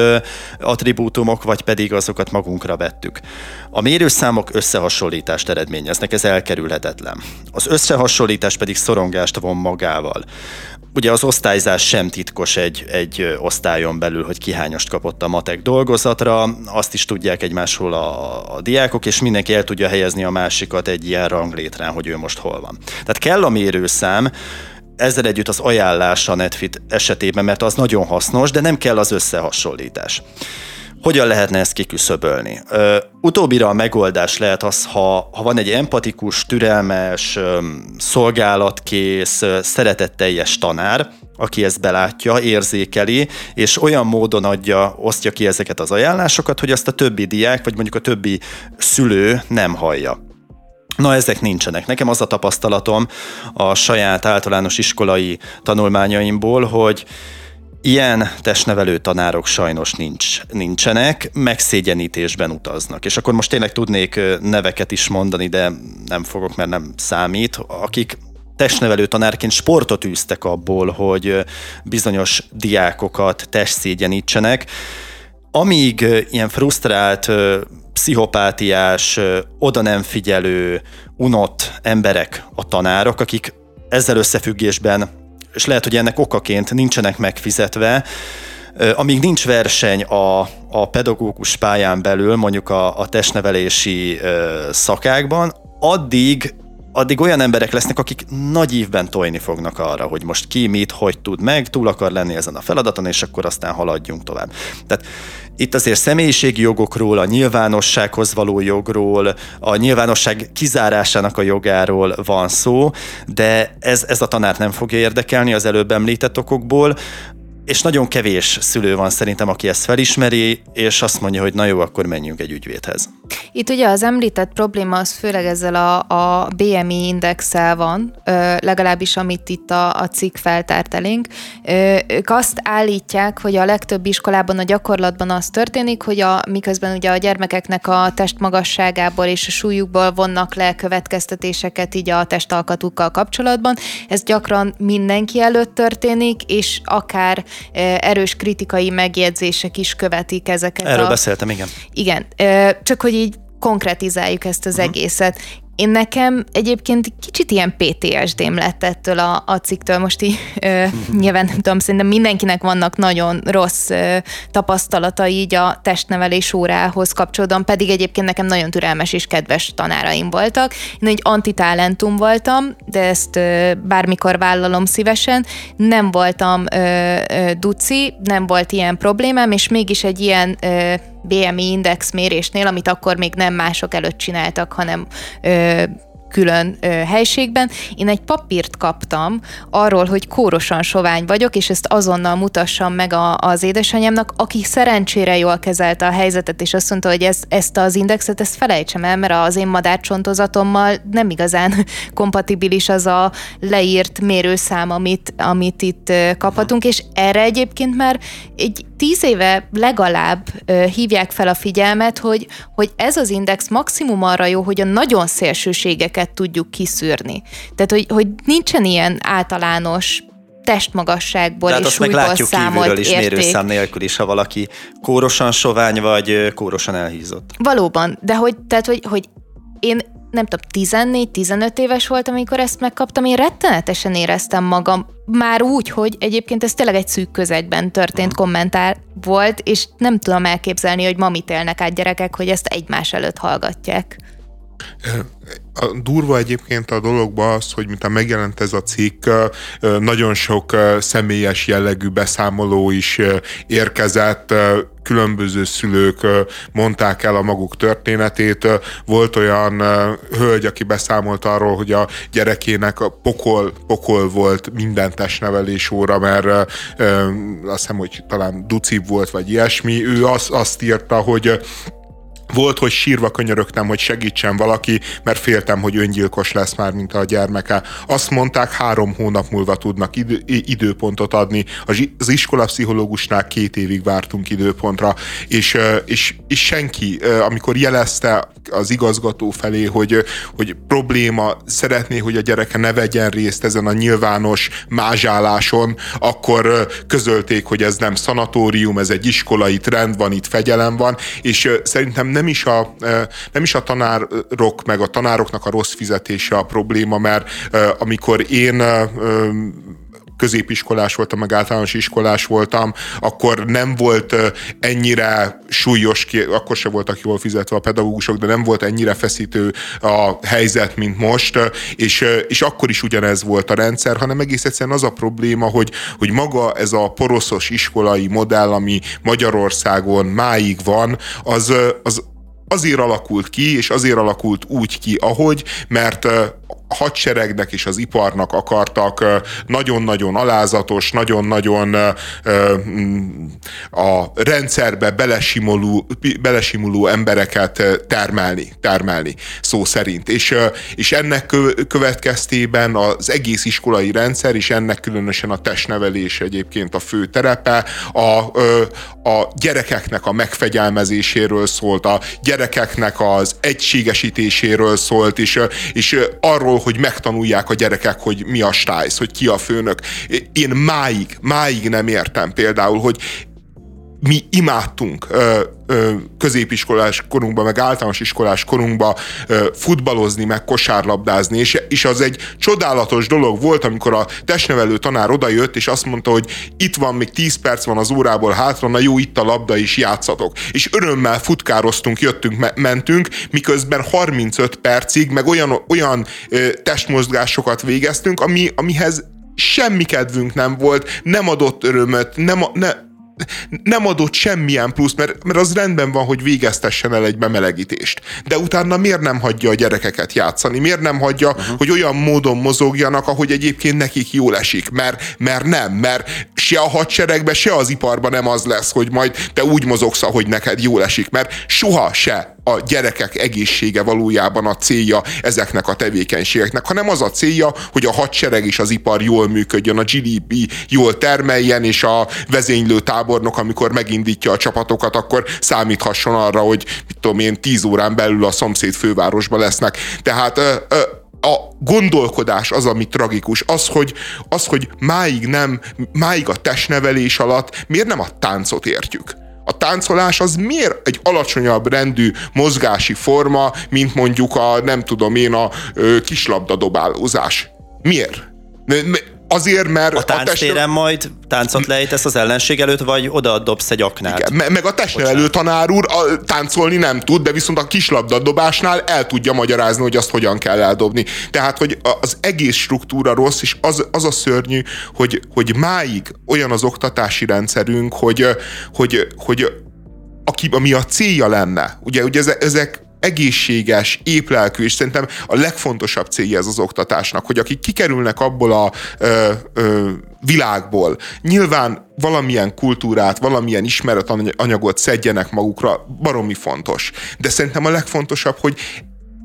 attribútumok, vagy pedig azokat magunkra vettük. A mérőszámok összehasonlítást eredményeznek, ez elkerülhetetlen. Az összehasonlítás pedig szorongást von magával. Ugye az osztályzás sem titkos egy, egy osztályon belül, hogy kihányost kapott a matek dolgozatra, azt is tudják egymásról a, a diákok, és mindenki el tudja helyezni a másikat egy ilyen ranglétrán, hogy ő most hol van. Tehát kell a mérőszám, ezzel együtt az ajánlás a Netfit esetében, mert az nagyon hasznos, de nem kell az összehasonlítás. Hogyan lehetne ezt kiküszöbölni? Ö, utóbbira a megoldás lehet az, ha, ha van egy empatikus, türelmes, szolgálatkész, szeretetteljes tanár, aki ezt belátja, érzékeli, és olyan módon adja, osztja ki ezeket az ajánlásokat, hogy azt a többi diák, vagy mondjuk a többi szülő nem hallja. Na, ezek nincsenek. Nekem az a tapasztalatom a saját általános iskolai tanulmányaimból, hogy Ilyen testnevelő tanárok sajnos nincs, nincsenek, megszégyenítésben utaznak. És akkor most tényleg tudnék neveket is mondani, de nem fogok, mert nem számít, akik testnevelő tanárként sportot űztek abból, hogy bizonyos diákokat testszégyenítsenek, amíg ilyen frusztrált pszichopátiás, oda nem figyelő, unott emberek a tanárok, akik ezzel összefüggésben, és lehet, hogy ennek okaként nincsenek megfizetve, amíg nincs verseny a, a pedagógus pályán belül, mondjuk a, a testnevelési szakákban, addig addig olyan emberek lesznek, akik nagy ívben tojni fognak arra, hogy most ki mit, hogy tud meg, túl akar lenni ezen a feladaton, és akkor aztán haladjunk tovább. Tehát itt azért személyiségi jogokról, a nyilvánossághoz való jogról, a nyilvánosság kizárásának a jogáról van szó, de ez, ez a tanárt nem fogja érdekelni az előbb említett okokból és nagyon kevés szülő van szerintem, aki ezt felismeri, és azt mondja, hogy na jó, akkor menjünk egy ügyvédhez. Itt ugye az említett probléma az főleg ezzel a, a BMI indexel van, legalábbis amit itt a, a cikk feltárt elénk. Ők azt állítják, hogy a legtöbb iskolában a gyakorlatban az történik, hogy a, miközben ugye a gyermekeknek a testmagasságából és a súlyukból vonnak le következtetéseket így a testalkatukkal kapcsolatban. Ez gyakran mindenki előtt történik, és akár erős kritikai megjegyzések is követik ezeket. Erről a... beszéltem, igen. Igen, csak hogy így konkretizáljuk ezt az uh-huh. egészet. Én nekem egyébként kicsit ilyen PTSD-m lett ettől a, a cikktől. Most így ö, nyilván nem tudom, szerintem mindenkinek vannak nagyon rossz ö, tapasztalatai így a testnevelés órához kapcsolódóan, pedig egyébként nekem nagyon türelmes és kedves tanáraim voltak. Én egy antitalentum voltam, de ezt ö, bármikor vállalom szívesen. Nem voltam ö, ö, duci, nem volt ilyen problémám, és mégis egy ilyen ö, BMI index mérésnél, amit akkor még nem mások előtt csináltak, hanem ö, külön ö, helységben. Én egy papírt kaptam arról, hogy kórosan sovány vagyok, és ezt azonnal mutassam meg a, az édesanyámnak, aki szerencsére jól kezelte a helyzetet, és azt mondta, hogy ez, ezt az indexet, ezt felejtsem el, mert az én madárcsontozatommal nem igazán kompatibilis az a leírt mérőszám, amit, amit itt kaphatunk, és erre egyébként már egy tíz éve legalább hívják fel a figyelmet, hogy, hogy ez az index maximum arra jó, hogy a nagyon szélsőségeket tudjuk kiszűrni. Tehát, hogy, hogy nincsen ilyen általános testmagasságból Tehát és súlyból látjuk kívülről is érték. mérőszám nélkül is, ha valaki kórosan sovány vagy kórosan elhízott. Valóban, de hogy, tehát, hogy, hogy én nem tudom, 14-15 éves voltam, amikor ezt megkaptam, én rettenetesen éreztem magam, már úgy, hogy egyébként ez tényleg egy szűk közegben történt kommentár volt, és nem tudom elképzelni, hogy ma mit élnek át gyerekek, hogy ezt egymás előtt hallgatják. A durva egyébként a dologban az, hogy mintha megjelent ez a cikk, nagyon sok személyes jellegű beszámoló is érkezett, különböző szülők mondták el a maguk történetét. Volt olyan hölgy, aki beszámolt arról, hogy a gyerekének a pokol, pokol volt minden testnevelés óra, mert azt hiszem, hogy talán ducib volt, vagy ilyesmi. Ő azt, azt írta, hogy volt, hogy sírva könyörögtem, hogy segítsen valaki, mert féltem, hogy öngyilkos lesz már, mint a gyermeke. Azt mondták, három hónap múlva tudnak idő, időpontot adni. Az iskolapszichológusnál két évig vártunk időpontra, és, és, és senki, amikor jelezte az igazgató felé, hogy, hogy probléma, szeretné, hogy a gyereke ne vegyen részt ezen a nyilvános mázsáláson, akkor közölték, hogy ez nem szanatórium, ez egy iskolai trend van, itt fegyelem van, és szerintem nem is a, nem is a tanárok, meg a tanároknak a rossz fizetése a probléma, mert amikor én középiskolás voltam, meg általános iskolás voltam, akkor nem volt ennyire súlyos, akkor se voltak jól fizetve a pedagógusok, de nem volt ennyire feszítő a helyzet, mint most, és, és akkor is ugyanez volt a rendszer, hanem egész egyszerűen az a probléma, hogy, hogy maga ez a poroszos iskolai modell, ami Magyarországon máig van, az, az azért alakult ki, és azért alakult úgy ki, ahogy, mert hadseregnek és az iparnak akartak nagyon-nagyon alázatos, nagyon-nagyon a rendszerbe belesimuló, belesimuló embereket termelni, termelni szó szerint. És, és ennek következtében az egész iskolai rendszer, és ennek különösen a testnevelés egyébként a fő terepe, a, a gyerekeknek a megfegyelmezéséről szólt, a gyerekeknek az egységesítéséről szólt, és, és arról, hogy megtanulják a gyerekek, hogy mi a stájsz, hogy ki a főnök. Én máig, máig nem értem például, hogy mi imádtunk ö, ö, középiskolás korunkban, meg általános iskolás korunkban ö, futballozni, meg kosárlabdázni, és, és az egy csodálatos dolog volt, amikor a testnevelő tanár odajött, és azt mondta, hogy itt van, még 10 perc van az órából hátra, na jó, itt a labda is, játszatok. És örömmel futkároztunk, jöttünk, me- mentünk, miközben 35 percig, meg olyan, olyan ö, testmozgásokat végeztünk, ami, amihez semmi kedvünk nem volt, nem adott örömöt, nem, ne, nem adott semmilyen plusz, mert, mert az rendben van, hogy végeztessen el egy bemelegítést. De utána miért nem hagyja a gyerekeket játszani? Miért nem hagyja, uh-huh. hogy olyan módon mozogjanak, ahogy egyébként nekik jól esik? Mert, mert nem, mert se a hadseregbe, se az iparban nem az lesz, hogy majd te úgy mozogsz, ahogy neked jól esik. Mert soha se a gyerekek egészsége valójában a célja ezeknek a tevékenységeknek, hanem az a célja, hogy a hadsereg és az ipar jól működjön, a GDP jól termeljen, és a vezénylő tábornok, amikor megindítja a csapatokat, akkor számíthasson arra, hogy mit tudom én, tíz órán belül a szomszéd fővárosba lesznek. Tehát a gondolkodás az, ami tragikus. Az, hogy, az, hogy máig nem, máig a testnevelés alatt miért nem a táncot értjük? A táncolás az miért egy alacsonyabb rendű mozgási forma, mint mondjuk a, nem tudom én, a ö, kislabdadobálózás? Miért? Azért, mert a tánctéren a test... majd táncot lejtesz az ellenség előtt, vagy oda dobsz egy aknát. Igen, meg a testnevelő tanár úr a, táncolni nem tud, de viszont a kislabdadobásnál el tudja magyarázni, hogy azt hogyan kell eldobni. Tehát, hogy az egész struktúra rossz, és az, az a szörnyű, hogy, hogy máig olyan az oktatási rendszerünk, hogy, hogy, hogy aki, ami a célja lenne, ugye, ugye ezek egészséges, éplelkű, és szerintem a legfontosabb célja ez az oktatásnak, hogy akik kikerülnek abból a ö, ö, világból, nyilván valamilyen kultúrát, valamilyen ismeretanyagot szedjenek magukra, baromi fontos. De szerintem a legfontosabb, hogy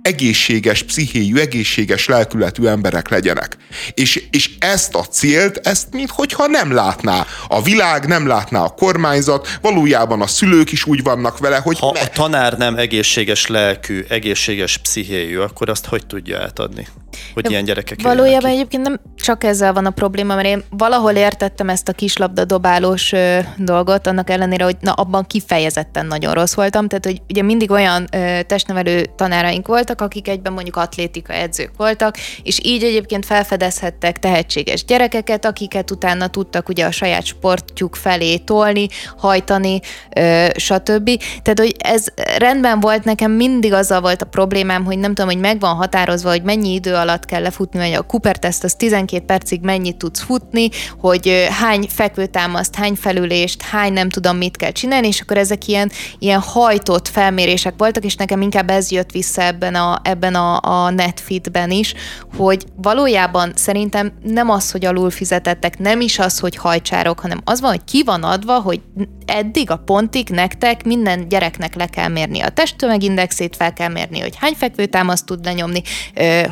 egészséges pszichéjű, egészséges lelkületű emberek legyenek. És, és ezt a célt, ezt minthogyha nem látná a világ, nem látná a kormányzat, valójában a szülők is úgy vannak vele, hogy... Ha a tanár nem egészséges lelkű, egészséges pszichéjű, akkor azt hogy tudja átadni? Hogy De ilyen gyerekek Valójában egyébként nem csak ezzel van a probléma, mert én valahol értettem ezt a kislabda dobálós ö, dolgot, annak ellenére, hogy na, abban kifejezetten nagyon rossz voltam, tehát hogy ugye mindig olyan ö, testnevelő tanáraink voltak, akik egyben mondjuk atlétika edzők voltak, és így egyébként felfedezhettek tehetséges gyerekeket, akiket utána tudtak ugye a saját sportjuk felé tolni, hajtani, ö, stb. Tehát, hogy ez rendben volt, nekem mindig azzal volt a problémám, hogy nem tudom, hogy megvan határozva, hogy mennyi idő alatt kell lefutni, vagy a Cooper teszt az 12 percig mennyit tudsz futni, hogy hány fekvőtámaszt, hány felülést, hány nem tudom mit kell csinálni, és akkor ezek ilyen, ilyen hajtott felmérések voltak, és nekem inkább ez jött vissza ebben a, ebben a, a netfitben is, hogy valójában szerintem nem az, hogy alul fizetettek, nem is az, hogy hajcsárok, hanem az van, hogy ki van adva, hogy eddig a pontig nektek minden gyereknek le kell mérni a testtömegindexét, fel kell mérni, hogy hány fekvőtámaszt tud lenyomni,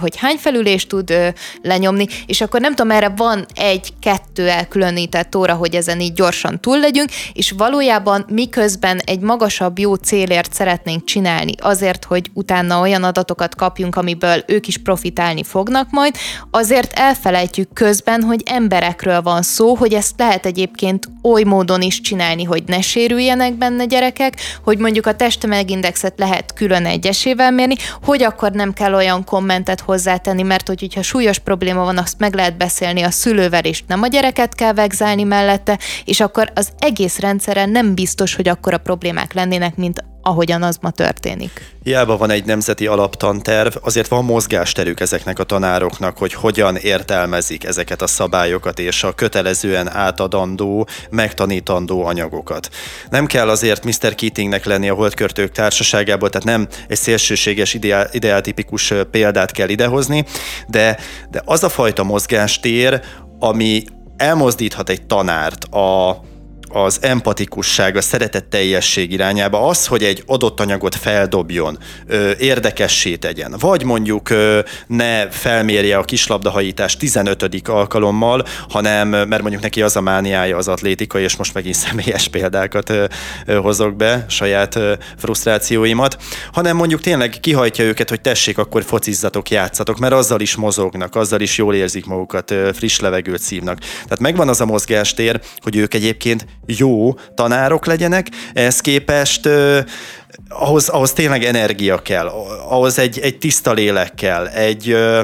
hogy hány felülést tud ö, lenyomni, és akkor nem tudom, erre van egy-kettő elkülönített óra, hogy ezen így gyorsan túl legyünk, és valójában miközben egy magasabb jó célért szeretnénk csinálni, azért, hogy utána olyan adatokat kapjunk, amiből ők is profitálni fognak majd, azért elfelejtjük közben, hogy emberekről van szó, hogy ezt lehet egyébként oly módon is csinálni, hogy ne sérüljenek benne gyerekek, hogy mondjuk a testtömegindexet lehet külön egyesével mérni, hogy akkor nem kell olyan kommentet hozzá tenni, mert hogy, hogyha súlyos probléma van, azt meg lehet beszélni a szülővel, és nem a gyereket kell vegzálni mellette, és akkor az egész rendszeren nem biztos, hogy akkor a problémák lennének, mint ahogyan az ma történik. Hiába van egy nemzeti alaptanterv, azért van mozgásterük ezeknek a tanároknak, hogy hogyan értelmezik ezeket a szabályokat és a kötelezően átadandó, megtanítandó anyagokat. Nem kell azért Mr. Keatingnek lenni a holdkörtők társaságából, tehát nem egy szélsőséges ideál, ideáltipikus példát kell idehozni, de, de az a fajta mozgástér, ami elmozdíthat egy tanárt a az empatikusság, a szeretetteljesség irányába, az, hogy egy adott anyagot feldobjon, érdekessé tegyen, vagy mondjuk ne felmérje a kislabdahajítás 15. alkalommal, hanem, mert mondjuk neki az a mániája az atlétika, és most megint személyes példákat hozok be, saját frusztrációimat, hanem mondjuk tényleg kihajtja őket, hogy tessék, akkor focizzatok, játszatok, mert azzal is mozognak, azzal is jól érzik magukat, friss levegőt szívnak. Tehát megvan az a mozgástér, hogy ők egyébként jó tanárok legyenek, ehhez képest ö, ahhoz, ahhoz tényleg energia kell, ahhoz egy, egy tiszta lélek kell, egy, ö,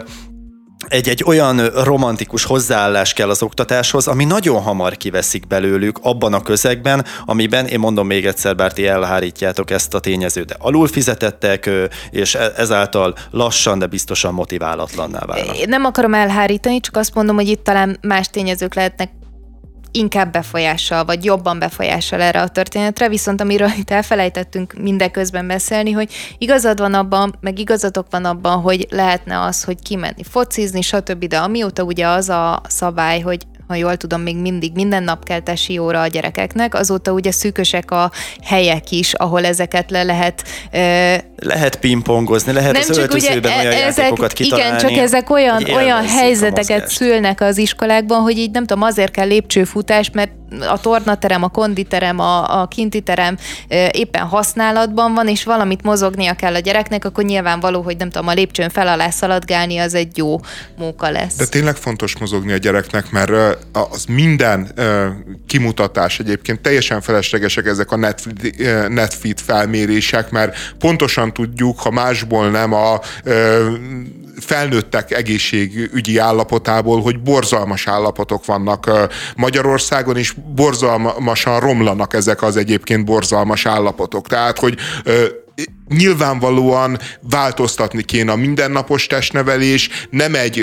egy, egy olyan romantikus hozzáállás kell az oktatáshoz, ami nagyon hamar kiveszik belőlük abban a közegben, amiben, én mondom még egyszer, bár ti elhárítjátok ezt a tényezőt, de alul fizetettek, és e, ezáltal lassan, de biztosan motiválatlanná válnak. Nem akarom elhárítani, csak azt mondom, hogy itt talán más tényezők lehetnek inkább befolyással, vagy jobban befolyással erre a történetre, viszont amiről itt elfelejtettünk mindeközben beszélni, hogy igazad van abban, meg igazatok van abban, hogy lehetne az, hogy kimenni focizni, stb., de amióta ugye az a szabály, hogy ha jól tudom, még mindig minden nap kell tesi óra a gyerekeknek, azóta ugye szűkösek a helyek is, ahol ezeket le lehet... Uh, lehet pingpongozni, lehet nem az öltözőben ugye, olyan ezek, játékokat kitalálni. Igen, csak ezek olyan, olyan helyzeteket szülnek az iskolákban, hogy így nem tudom, azért kell lépcsőfutás, mert a tornaterem, a konditerem, a, a kintiterem éppen használatban van, és valamit mozognia kell a gyereknek, akkor nyilvánvaló, hogy nem tudom, a lépcsőn fel alá szaladgálni, az egy jó móka lesz. De tényleg fontos mozogni a gyereknek, mert az minden kimutatás egyébként teljesen feleslegesek ezek a Netfeed, Netfeed felmérések, mert pontosan tudjuk, ha másból nem a felnőttek egészségügyi állapotából, hogy borzalmas állapotok vannak Magyarországon, és borzalmasan romlanak ezek az egyébként borzalmas állapotok. Tehát, hogy nyilvánvalóan változtatni kéne a mindennapos testnevelés, nem egy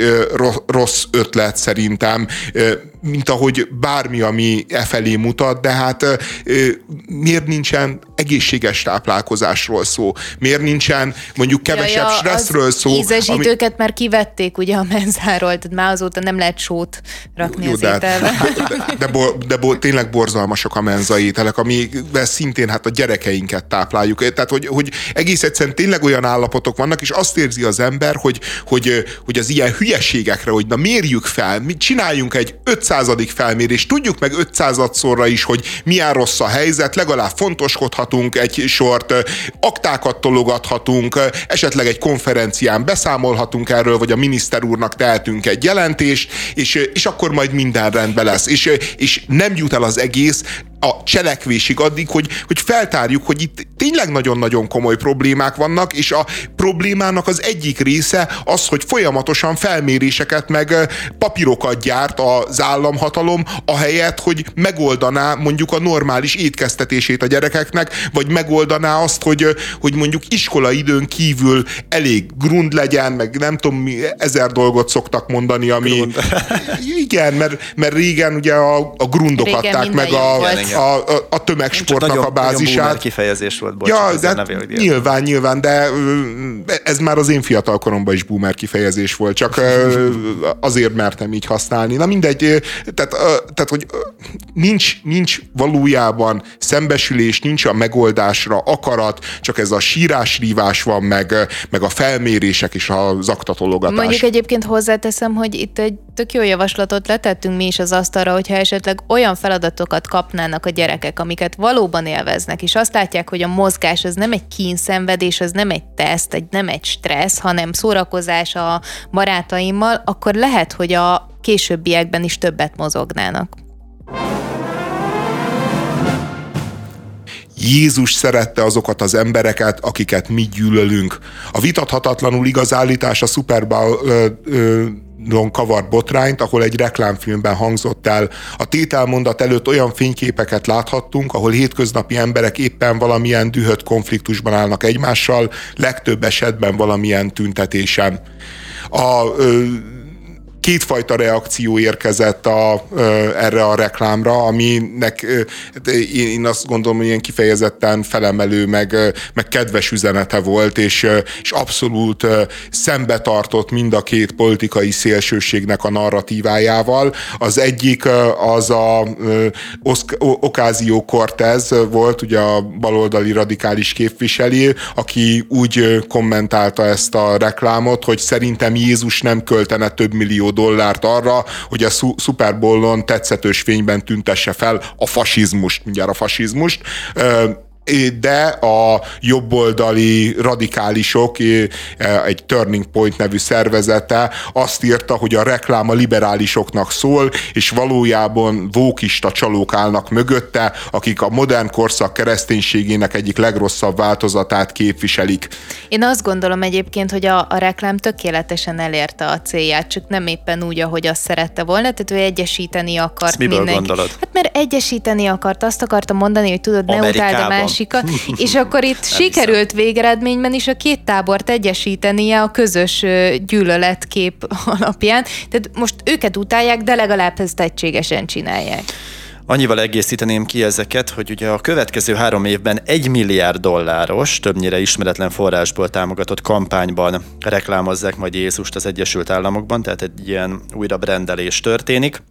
rossz ötlet szerintem mint ahogy bármi, ami e felé mutat, de hát miért nincsen egészséges táplálkozásról szó? Miért nincsen mondjuk kevesebb ja, ja, stresszről szó? Ízesítőket ami... már kivették ugye a menzáról, tehát már azóta nem lehet sót rakni Jó, az de, ételbe. De, de, bo, de bo, tényleg borzalmasak a menza ételek, amivel szintén hát a gyerekeinket tápláljuk. Tehát, hogy, hogy egész egyszerűen tényleg olyan állapotok vannak, és azt érzi az ember, hogy, hogy, hogy az ilyen hülyeségekre, hogy na mérjük fel, mi csináljunk egy 500. felmérést, tudjuk meg 500 szorra is, hogy milyen rossz a helyzet, legalább fontoskodhatunk egy sort, aktákat tologathatunk, esetleg egy konferencián beszámolhatunk erről, vagy a miniszter úrnak tehetünk egy jelentést, és, és akkor majd minden rendben lesz. És, és nem jut el az egész a cselekvésig addig, hogy, hogy feltárjuk, hogy itt tényleg nagyon-nagyon komoly problémák vannak, és a problémának az egyik része az, hogy folyamatosan felméréseket meg papírokat gyárt az államhatalom, ahelyett, hogy megoldaná mondjuk a normális étkeztetését a gyerekeknek, vagy megoldaná azt, hogy, hogy mondjuk időn kívül elég grund legyen, meg nem tudom, mi, ezer dolgot szoktak mondani, ami... Grund. Igen, mert, mert régen ugye a, a grundokat adták meg a, a, a, a tömegsportnak nagyon, a bázisát. Nagyon kifejezés volt, bocsánat, ja, de nyilván, nyilván, de ez már az én fiatal koromban is boomer kifejezés volt, csak azért mertem így használni. Na mindegy, tehát, tehát hogy nincs, nincs valójában szembesülés, nincs a megoldásra akarat, csak ez a sírás-rívás van, meg, meg a felmérések és az aktatologatás. Mondjuk egyébként hozzáteszem, hogy itt egy tök jó javaslatot letettünk mi is az asztalra, hogyha esetleg olyan feladatokat kapnának a gyerekek, amiket valóban élveznek, és azt látják, hogy a mozgás az nem egy kínszenvedés, az nem egy teszt, egy, nem egy stressz, hanem szórakozás a barátaimmal, akkor lehet, hogy a későbbiekben is többet mozognának. Jézus szerette azokat az embereket, akiket mi gyűlölünk. A vitathatatlanul igaz állítás a Super Bowl ö, ö, kavart botrányt, ahol egy reklámfilmben hangzott el. A tételmondat előtt olyan fényképeket láthattunk, ahol hétköznapi emberek éppen valamilyen dühött konfliktusban állnak egymással, legtöbb esetben valamilyen tüntetésen. A ö, kétfajta reakció érkezett a, erre a reklámra, aminek hát én azt gondolom, hogy ilyen kifejezetten felemelő, meg, meg kedves üzenete volt, és, és abszolút szembe tartott mind a két politikai szélsőségnek a narratívájával. Az egyik az a Ocasio Cortez volt, ugye a baloldali radikális képviselő, aki úgy kommentálta ezt a reklámot, hogy szerintem Jézus nem költene több millió dollárt arra, hogy a Super Bowl-on tetszetős fényben tüntesse fel a fasizmust, mindjárt a fasizmust de a jobboldali radikálisok egy Turning Point nevű szervezete azt írta, hogy a reklám a liberálisoknak szól, és valójában vókista csalók állnak mögötte, akik a modern korszak kereszténységének egyik legrosszabb változatát képviselik. Én azt gondolom egyébként, hogy a, a reklám tökéletesen elérte a célját, csak nem éppen úgy, ahogy azt szerette volna, tehát ő egyesíteni akart mindenki. gondolod? Hát mert egyesíteni akart, azt akarta mondani, hogy tudod, ne utáld a másikat, és akkor itt nem sikerült hiszem. végeredményben is a két tábort egyesítenie a közös gyűlöletkép alapján. Tehát most őket utálják, de legalább ezt egységesen csinálják. Annyival egészíteném ki ezeket, hogy ugye a következő három évben egy milliárd dolláros, többnyire ismeretlen forrásból támogatott kampányban reklámozzák majd Jézust az Egyesült Államokban, tehát egy ilyen újra brendelés történik.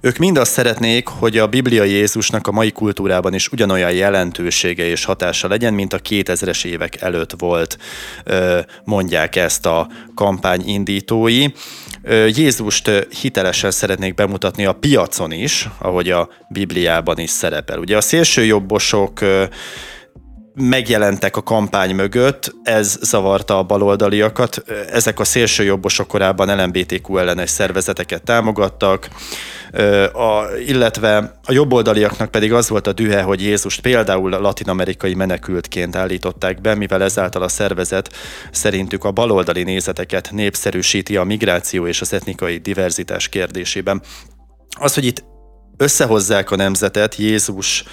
Ők mind azt szeretnék, hogy a Biblia Jézusnak a mai kultúrában is ugyanolyan jelentősége és hatása legyen, mint a 2000-es évek előtt volt, mondják ezt a kampány indítói. Jézust hitelesen szeretnék bemutatni a piacon is, ahogy a Bibliában is szerepel. Ugye a szélsőjobbosok megjelentek a kampány mögött, ez zavarta a baloldaliakat. Ezek a szélsőjobbosok korábban LMBTQ ellenes szervezeteket támogattak, a, illetve a jobboldaliaknak pedig az volt a dühe, hogy Jézust például latinamerikai menekültként állították be, mivel ezáltal a szervezet szerintük a baloldali nézeteket népszerűsíti a migráció és az etnikai diverzitás kérdésében. Az, hogy itt összehozzák a nemzetet Jézus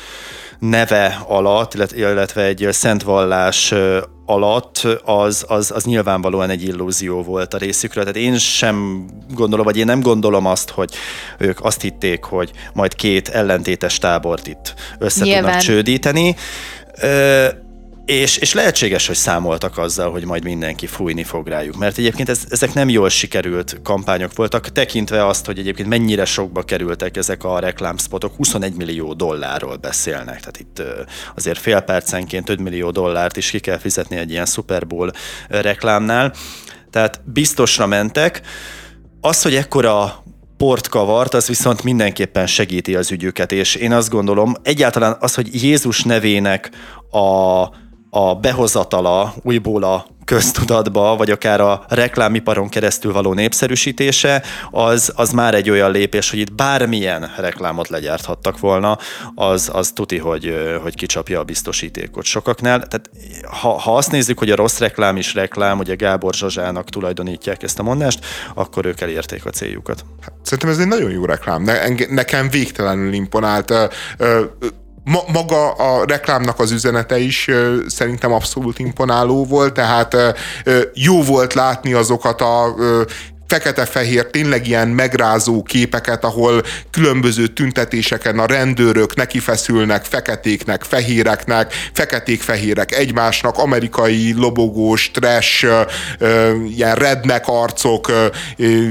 neve alatt, illetve egy szentvallás alatt, az, az, az nyilvánvalóan egy illúzió volt a részükről. Tehát én sem gondolom, vagy én nem gondolom azt, hogy ők azt hitték, hogy majd két ellentétes tábort itt össze Nyilván. tudnak csődíteni. És, és lehetséges, hogy számoltak azzal, hogy majd mindenki fújni fog rájuk. Mert egyébként ez, ezek nem jól sikerült kampányok voltak, tekintve azt, hogy egyébként mennyire sokba kerültek ezek a reklámspotok, 21 millió dollárról beszélnek. Tehát itt azért fél percenként 5 millió dollárt is ki kell fizetni egy ilyen Super Bowl reklámnál. Tehát biztosra mentek. Az, hogy ekkora port kavart, az viszont mindenképpen segíti az ügyüket, és én azt gondolom, egyáltalán az, hogy Jézus nevének a a behozatala újból a köztudatba, vagy akár a reklámiparon keresztül való népszerűsítése, az, az már egy olyan lépés, hogy itt bármilyen reklámot legyárthattak volna, az, az tuti, hogy, hogy kicsapja a biztosítékot sokaknál. Tehát ha, ha azt nézzük, hogy a rossz reklám is reklám, ugye Gábor Zsazsának tulajdonítják ezt a mondást, akkor ők elérték a céljukat. Hát, szerintem ez egy nagyon jó reklám. Ne, nekem végtelenül imponált ma, maga a reklámnak az üzenete is ö, szerintem abszolút imponáló volt, tehát ö, jó volt látni azokat a ö, fekete-fehér, tényleg ilyen megrázó képeket, ahol különböző tüntetéseken a rendőrök nekifeszülnek feketéknek, fehéreknek, feketék-fehérek egymásnak, amerikai lobogós, trash, ilyen rednek arcok,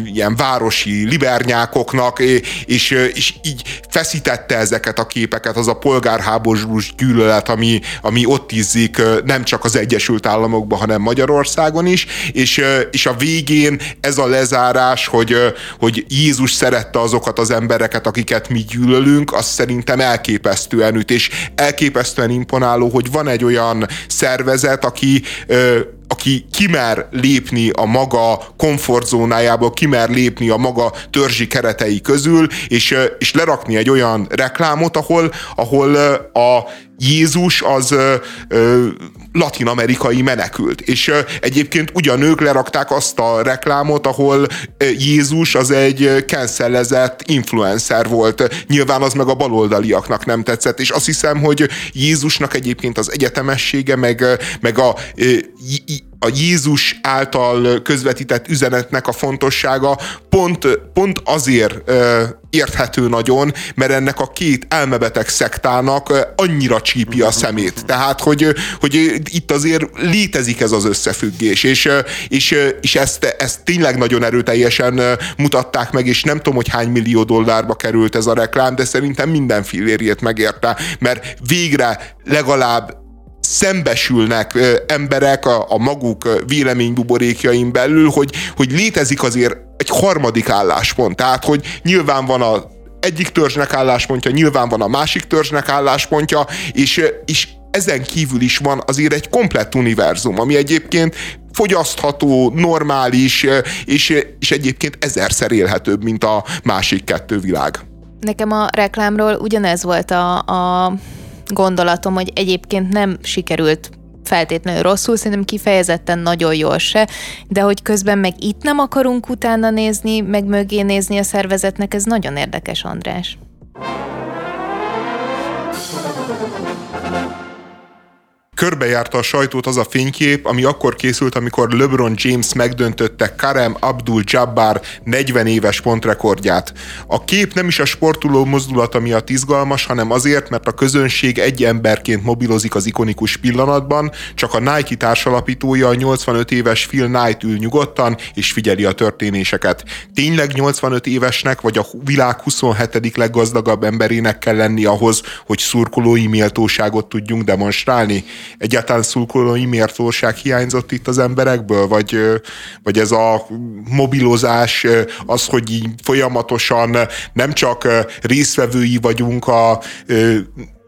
ilyen városi libernyákoknak, és, és így feszítette ezeket a képeket, az a polgárháborús gyűlölet, ami, ami ott izzik nem csak az Egyesült Államokban, hanem Magyarországon is, és, és a végén ez a lez lezárás, hogy, hogy Jézus szerette azokat az embereket, akiket mi gyűlölünk, az szerintem elképesztően üt, és elképesztően imponáló, hogy van egy olyan szervezet, aki aki kimer lépni a maga komfortzónájából, kimer lépni a maga törzsi keretei közül, és, és lerakni egy olyan reklámot, ahol, ahol a Jézus az latin-amerikai menekült. És egyébként ugyanők lerakták azt a reklámot, ahol Jézus az egy cancelezett influencer volt. Nyilván az meg a baloldaliaknak nem tetszett, és azt hiszem, hogy Jézusnak egyébként az egyetemessége, meg, meg a a Jézus által közvetített üzenetnek a fontossága pont, pont azért érthető nagyon, mert ennek a két elmebeteg szektának annyira csípi a szemét. Tehát, hogy, hogy itt azért létezik ez az összefüggés, és, és, és ezt, ezt tényleg nagyon erőteljesen mutatták meg, és nem tudom, hogy hány millió dollárba került ez a reklám, de szerintem minden fillérjét megérte, mert végre legalább szembesülnek emberek a, a maguk véleménybuborékjain belül, hogy, hogy létezik azért egy harmadik álláspont. Tehát, hogy nyilván van a egyik törzsnek álláspontja, nyilván van a másik törzsnek álláspontja, és, és ezen kívül is van azért egy komplett univerzum, ami egyébként fogyasztható, normális, és, és egyébként ezerszer élhetőbb, mint a másik kettő világ. Nekem a reklámról ugyanez volt a, a gondolatom, hogy egyébként nem sikerült feltétlenül rosszul, szerintem kifejezetten nagyon jól se, de hogy közben meg itt nem akarunk utána nézni, meg mögé nézni a szervezetnek, ez nagyon érdekes, András. Körbejárta a sajtót az a fénykép, ami akkor készült, amikor LeBron James megdöntötte Karem Abdul-Jabbar 40 éves pontrekordját. A kép nem is a sportoló mozdulata miatt izgalmas, hanem azért, mert a közönség egy emberként mobilozik az ikonikus pillanatban, csak a Nike társalapítója, a 85 éves Phil Knight ül nyugodtan és figyeli a történéseket. Tényleg 85 évesnek vagy a világ 27. leggazdagabb emberének kell lenni ahhoz, hogy szurkolói méltóságot tudjunk demonstrálni? Egyáltalán szurkolói mértóság hiányzott itt az emberekből, vagy, vagy ez a mobilozás, az, hogy így folyamatosan nem csak részvevői vagyunk a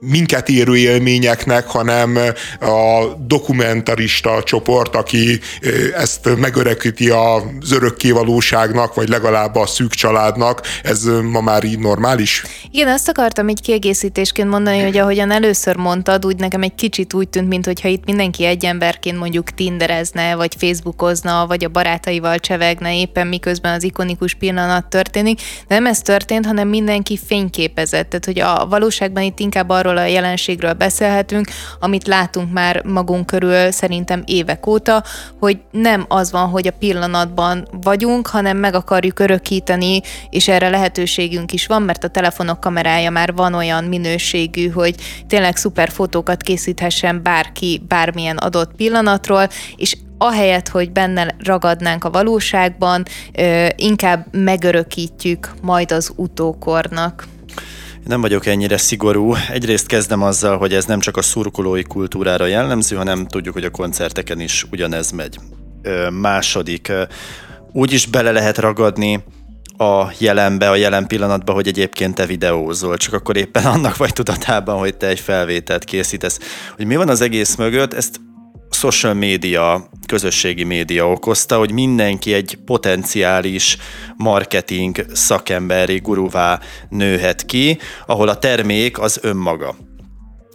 minket érő élményeknek, hanem a dokumentarista csoport, aki ezt megörekíti az örökkévalóságnak, vagy legalább a szűk családnak, ez ma már így normális? Igen, azt akartam így kiegészítésként mondani, hogy ahogyan először mondtad, úgy nekem egy kicsit úgy tűnt, mintha itt mindenki egy emberként mondjuk tinderezne, vagy facebookozna, vagy a barátaival csevegne éppen miközben az ikonikus pillanat történik. De nem ez történt, hanem mindenki fényképezett. Tehát, hogy a valóságban itt inkább arról arról a jelenségről beszélhetünk, amit látunk már magunk körül szerintem évek óta, hogy nem az van, hogy a pillanatban vagyunk, hanem meg akarjuk örökíteni, és erre lehetőségünk is van, mert a telefonok kamerája már van olyan minőségű, hogy tényleg szuper fotókat készíthessen bárki bármilyen adott pillanatról, és ahelyett, hogy benne ragadnánk a valóságban, inkább megörökítjük majd az utókornak. Nem vagyok ennyire szigorú. Egyrészt kezdem azzal, hogy ez nem csak a szurkolói kultúrára jellemző, hanem tudjuk, hogy a koncerteken is ugyanez megy. Második, úgy is bele lehet ragadni a jelenbe, a jelen pillanatba, hogy egyébként te videózol, csak akkor éppen annak vagy tudatában, hogy te egy felvételt készítesz. Hogy mi van az egész mögött, ezt social média, közösségi média okozta, hogy mindenki egy potenciális marketing szakemberi guruvá nőhet ki, ahol a termék az önmaga.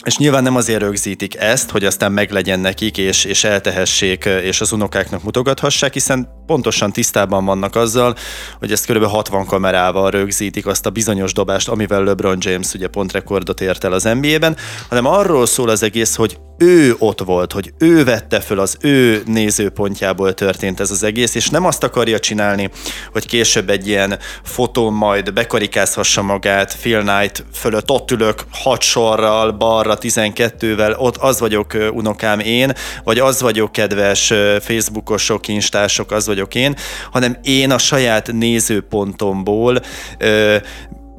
És nyilván nem azért rögzítik ezt, hogy aztán meglegyen nekik, és, és eltehessék, és az unokáknak mutogathassák, hiszen pontosan tisztában vannak azzal, hogy ezt kb. 60 kamerával rögzítik azt a bizonyos dobást, amivel LeBron James ugye pont rekordot ért el az NBA-ben, hanem arról szól az egész, hogy ő ott volt, hogy ő vette föl, az ő nézőpontjából történt ez az egész, és nem azt akarja csinálni, hogy később egy ilyen fotón majd bekarikázhassa magát, Phil Knight fölött ott ülök hat sorral, balra 12-vel, ott az vagyok unokám én, vagy az vagyok kedves Facebookosok, instások, az vagyok én, hanem én a saját nézőpontomból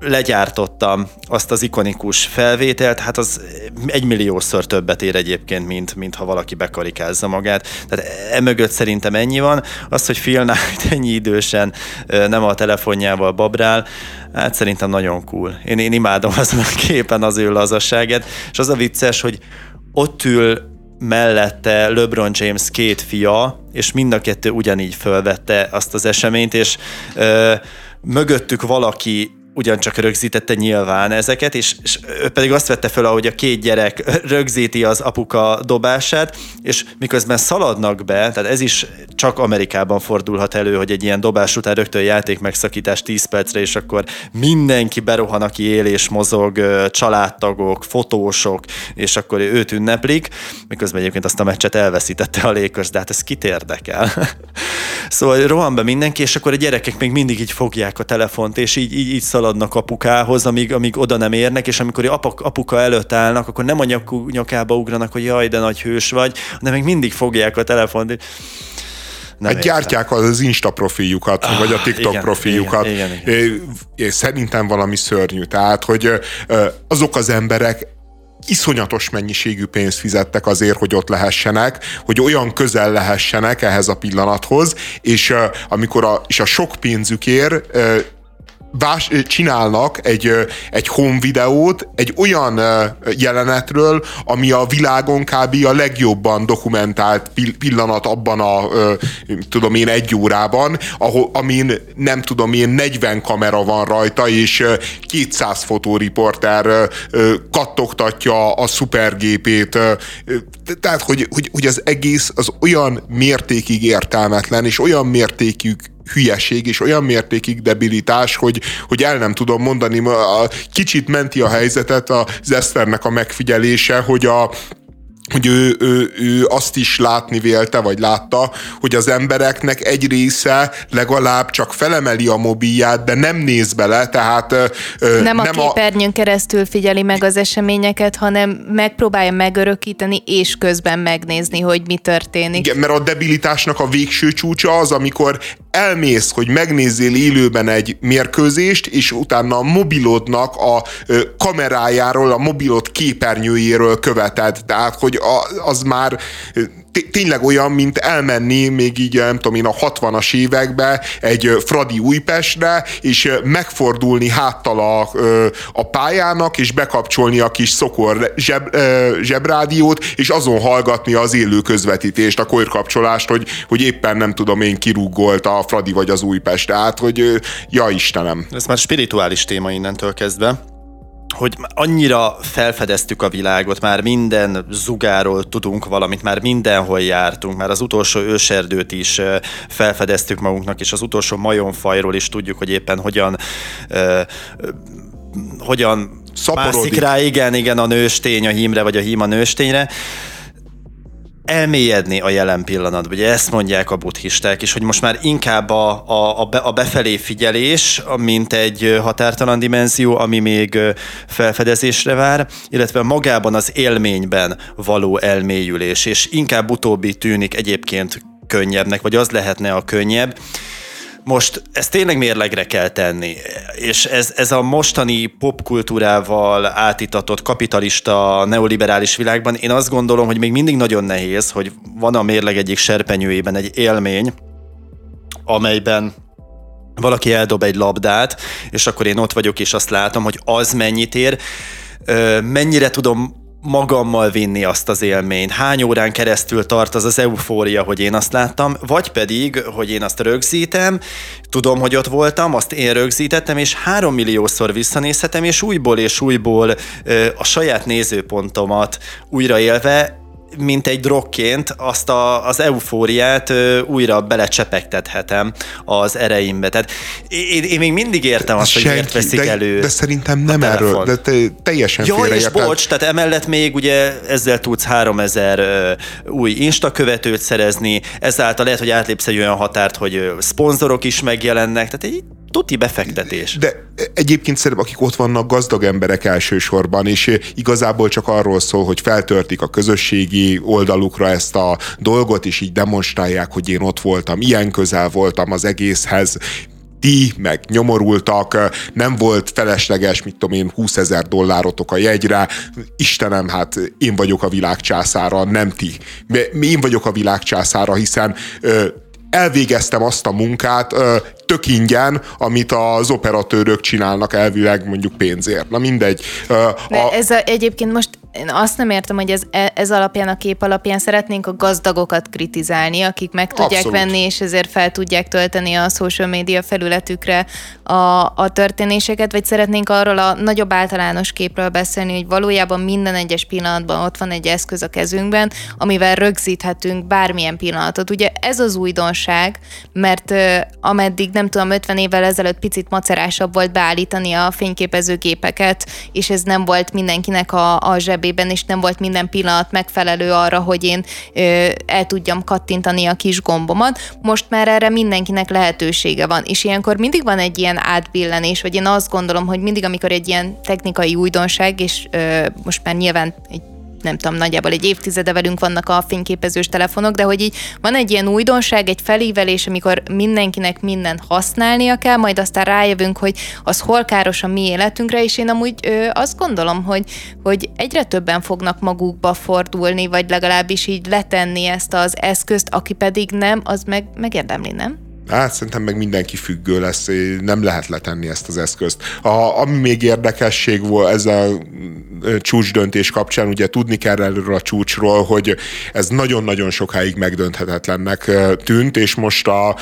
legyártottam azt az ikonikus felvételt, hát az egymilliószor többet ér egyébként, mint, mint ha valaki bekarikázza magát. Tehát emögött szerintem ennyi van. Az, hogy Phil Knight ennyi idősen nem a telefonjával babrál, hát szerintem nagyon cool. Én, én imádom azon a képen az ő lazasságát, és az a vicces, hogy ott ül mellette LeBron James két fia, és mind a kettő ugyanígy fölvette azt az eseményt, és ö, mögöttük valaki ugyancsak rögzítette nyilván ezeket, és, és ő pedig azt vette fel, ahogy a két gyerek rögzíti az apuka dobását, és miközben szaladnak be, tehát ez is csak Amerikában fordulhat elő, hogy egy ilyen dobás után rögtön játék megszakítás 10 percre, és akkor mindenki berohan, aki él és mozog, családtagok, fotósok, és akkor őt ünneplik, miközben egyébként azt a meccset elveszítette a Lakers, de hát ez kit érdekel. szóval rohan be mindenki, és akkor a gyerekek még mindig így fogják a telefont, és így, így, így szaladnak apukához, amíg, amíg oda nem érnek, és amikor apuk, apuka előtt állnak, akkor nem a nyakú, nyakába ugranak, hogy jaj, de nagy hős vagy, de még mindig fogják a telefont. Nem hát gyártják az Insta profiljukat, ah, vagy a TikTok igen, profiljukat. Igen, igen, igen. Szerintem valami szörnyű. Tehát, hogy azok az emberek iszonyatos mennyiségű pénzt fizettek azért, hogy ott lehessenek, hogy olyan közel lehessenek ehhez a pillanathoz, és amikor a, és a sok pénzükért vás, csinálnak egy, egy home videót egy olyan jelenetről, ami a világon kb. a legjobban dokumentált pillanat abban a, tudom én, egy órában, ahol, amin nem tudom én, 40 kamera van rajta, és 200 fotóriporter kattogtatja a szupergépét. Tehát, hogy, hogy, hogy az egész az olyan mértékig értelmetlen, és olyan mértékig hülyeség és olyan mértékig debilitás, hogy, hogy el nem tudom mondani, kicsit menti a helyzetet az Eszternek a megfigyelése, hogy a, hogy ő, ő, ő azt is látni vélte, vagy látta, hogy az embereknek egy része legalább csak felemeli a mobilját, de nem néz bele, tehát... Nem, nem a képernyőn a... keresztül figyeli meg az eseményeket, hanem megpróbálja megörökíteni, és közben megnézni, hogy mi történik. Igen, mert a debilitásnak a végső csúcsa az, amikor elmész, hogy megnézzél élőben egy mérkőzést, és utána a mobilodnak a kamerájáról, a mobilod képernyőjéről követed. Tehát, hogy az már tényleg olyan, mint elmenni még így, nem tudom én, a 60-as évekbe egy Fradi Újpestre, és megfordulni háttal a, a pályának, és bekapcsolni a kis szokor zseb, zsebrádiót, és azon hallgatni az élő közvetítést, a korkapcsolást, hogy, hogy éppen nem tudom én kirúgolt a Fradi vagy az Újpest. Tehát, hogy ja Istenem. Ez már spirituális téma innentől kezdve hogy annyira felfedeztük a világot, már minden zugáról tudunk valamit, már mindenhol jártunk, már az utolsó őserdőt is felfedeztük magunknak, és az utolsó majomfajról is tudjuk, hogy éppen hogyan hogyan szaporodik. Mászik rá, igen, igen, a nőstény a hímre, vagy a hím a nőstényre elmélyedni a jelen pillanatban. Ugye ezt mondják a buddhisták is, hogy most már inkább a, a, a befelé figyelés, mint egy határtalan dimenzió, ami még felfedezésre vár, illetve magában az élményben való elmélyülés, és inkább utóbbi tűnik egyébként könnyebbnek, vagy az lehetne a könnyebb. Most ezt tényleg mérlegre kell tenni, és ez, ez a mostani popkultúrával átitatott kapitalista, neoliberális világban én azt gondolom, hogy még mindig nagyon nehéz, hogy van a mérleg egyik serpenyőjében egy élmény, amelyben valaki eldob egy labdát, és akkor én ott vagyok, és azt látom, hogy az mennyit ér, mennyire tudom magammal vinni azt az élményt, hány órán keresztül tart az az eufória, hogy én azt láttam, vagy pedig, hogy én azt rögzítem, tudom, hogy ott voltam, azt én rögzítettem, és három milliószor visszanézhetem, és újból és újból a saját nézőpontomat újraélve mint egy drogként azt a, az eufóriát ö, újra belecsepegtethetem az ereimbe. Tehát én, én még mindig értem azt, Senki, hogy miért veszik de, elő De szerintem nem erről, de te, teljesen Ja, és bocs, tehát emellett még ugye ezzel tudsz 3000 ö, új Insta követőt szerezni, ezáltal lehet, hogy átlépsz egy olyan határt, hogy szponzorok is megjelennek, tehát egy tuti befektetés. De egyébként szerintem, akik ott vannak, gazdag emberek elsősorban, és igazából csak arról szól, hogy feltörtik a közösségi oldalukra ezt a dolgot, és így demonstrálják, hogy én ott voltam, ilyen közel voltam az egészhez, ti, meg nyomorultak, nem volt felesleges, mit tudom én, 20 ezer dollárotok a jegyre, Istenem, hát én vagyok a világcsászára, nem ti. Én vagyok a világcsászára, hiszen elvégeztem azt a munkát tök ingyen, amit az operatőrök csinálnak elvileg mondjuk pénzért. Na mindegy. De a... ez a, egyébként most én azt nem értem, hogy ez, e, ez alapján, a kép alapján szeretnénk a gazdagokat kritizálni, akik meg tudják Abszolút. venni, és ezért fel tudják tölteni a social media felületükre a, a történéseket, vagy szeretnénk arról a nagyobb általános képről beszélni, hogy valójában minden egyes pillanatban ott van egy eszköz a kezünkben, amivel rögzíthetünk bármilyen pillanatot. Ugye ez az újdonság, mert ameddig nem tudom, 50 évvel ezelőtt picit macerásabb volt beállítani a fényképezőgépeket, és ez nem volt mindenkinek a, a zsebében, és nem volt minden pillanat megfelelő arra, hogy én ö, el tudjam kattintani a kis gombomat. Most már erre mindenkinek lehetősége van, és ilyenkor mindig van egy ilyen átbillenés, vagy én azt gondolom, hogy mindig, amikor egy ilyen technikai újdonság, és ö, most már nyilván egy nem tudom, nagyjából egy évtizede velünk vannak a fényképezős telefonok, de hogy így van egy ilyen újdonság, egy felívelés, amikor mindenkinek minden használnia kell, majd aztán rájövünk, hogy az hol káros a mi életünkre, és én amúgy ö, azt gondolom, hogy, hogy egyre többen fognak magukba fordulni, vagy legalábbis így letenni ezt az eszközt, aki pedig nem, az meg megérdemli, nem? Hát szerintem meg mindenki függő lesz, nem lehet letenni ezt az eszközt. A, ami még érdekesség volt ez a csúcsdöntés kapcsán, ugye tudni kell erről a csúcsról, hogy ez nagyon-nagyon sokáig megdönthetetlennek tűnt, és most a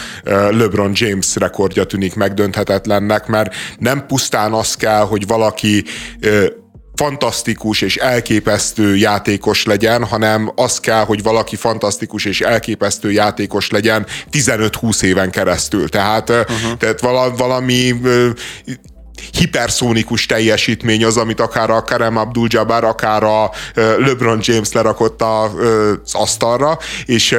LeBron James rekordja tűnik megdönthetetlennek, mert nem pusztán az kell, hogy valaki fantasztikus és elképesztő játékos legyen, hanem az kell, hogy valaki fantasztikus és elképesztő játékos legyen 15-20 éven keresztül. Tehát, uh-huh. tehát valami hiperszónikus teljesítmény az, amit akár a Karem Abdul-Jabbar, akár a LeBron James lerakott az asztalra, és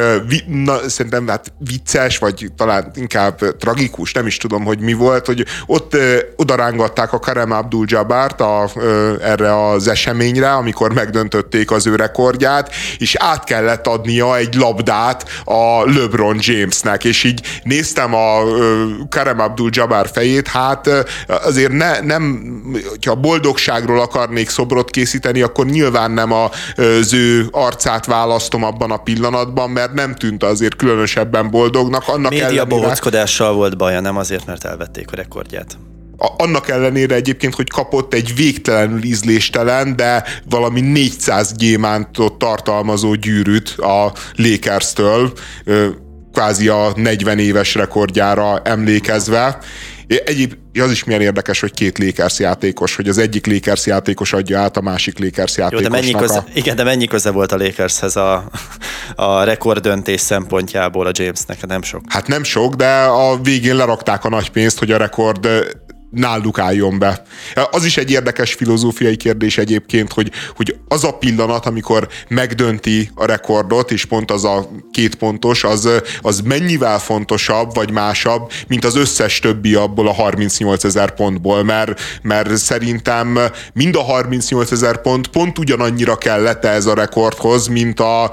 na, szerintem hát vicces, vagy talán inkább tragikus, nem is tudom, hogy mi volt, hogy ott odarángatták a Karem Abdul-Jabbart a, erre az eseményre, amikor megdöntötték az ő rekordját, és át kellett adnia egy labdát a LeBron Jamesnek, és így néztem a Karem Abdul-Jabbar fejét, hát azért azért ne, nem, ha boldogságról akarnék szobrot készíteni, akkor nyilván nem az ő arcát választom abban a pillanatban, mert nem tűnt azért különösebben boldognak. Annak Média ellenére... volt baja, nem azért, mert elvették a rekordját annak ellenére egyébként, hogy kapott egy végtelenül ízléstelen, de valami 400 gyémántot tartalmazó gyűrűt a Lakers-től, kvázi a 40 éves rekordjára emlékezve, Egyéb, az is milyen érdekes, hogy két Lakers játékos, hogy az egyik Lakers játékos adja át a másik Lakers játékosnak. Jó, de mennyi köze, a... Igen, de mennyi köze volt a Lakershez a, a rekorddöntés szempontjából a Jamesnek? Nem sok. Hát nem sok, de a végén lerakták a nagy pénzt, hogy a rekord náluk álljon be. Az is egy érdekes filozófiai kérdés egyébként, hogy, hogy az a pillanat, amikor megdönti a rekordot, és pont az a két pontos, az, az mennyivel fontosabb, vagy másabb, mint az összes többi abból a 38 ezer pontból, mert, mert szerintem mind a 38 ezer pont pont ugyanannyira kellett ez a rekordhoz, mint, a,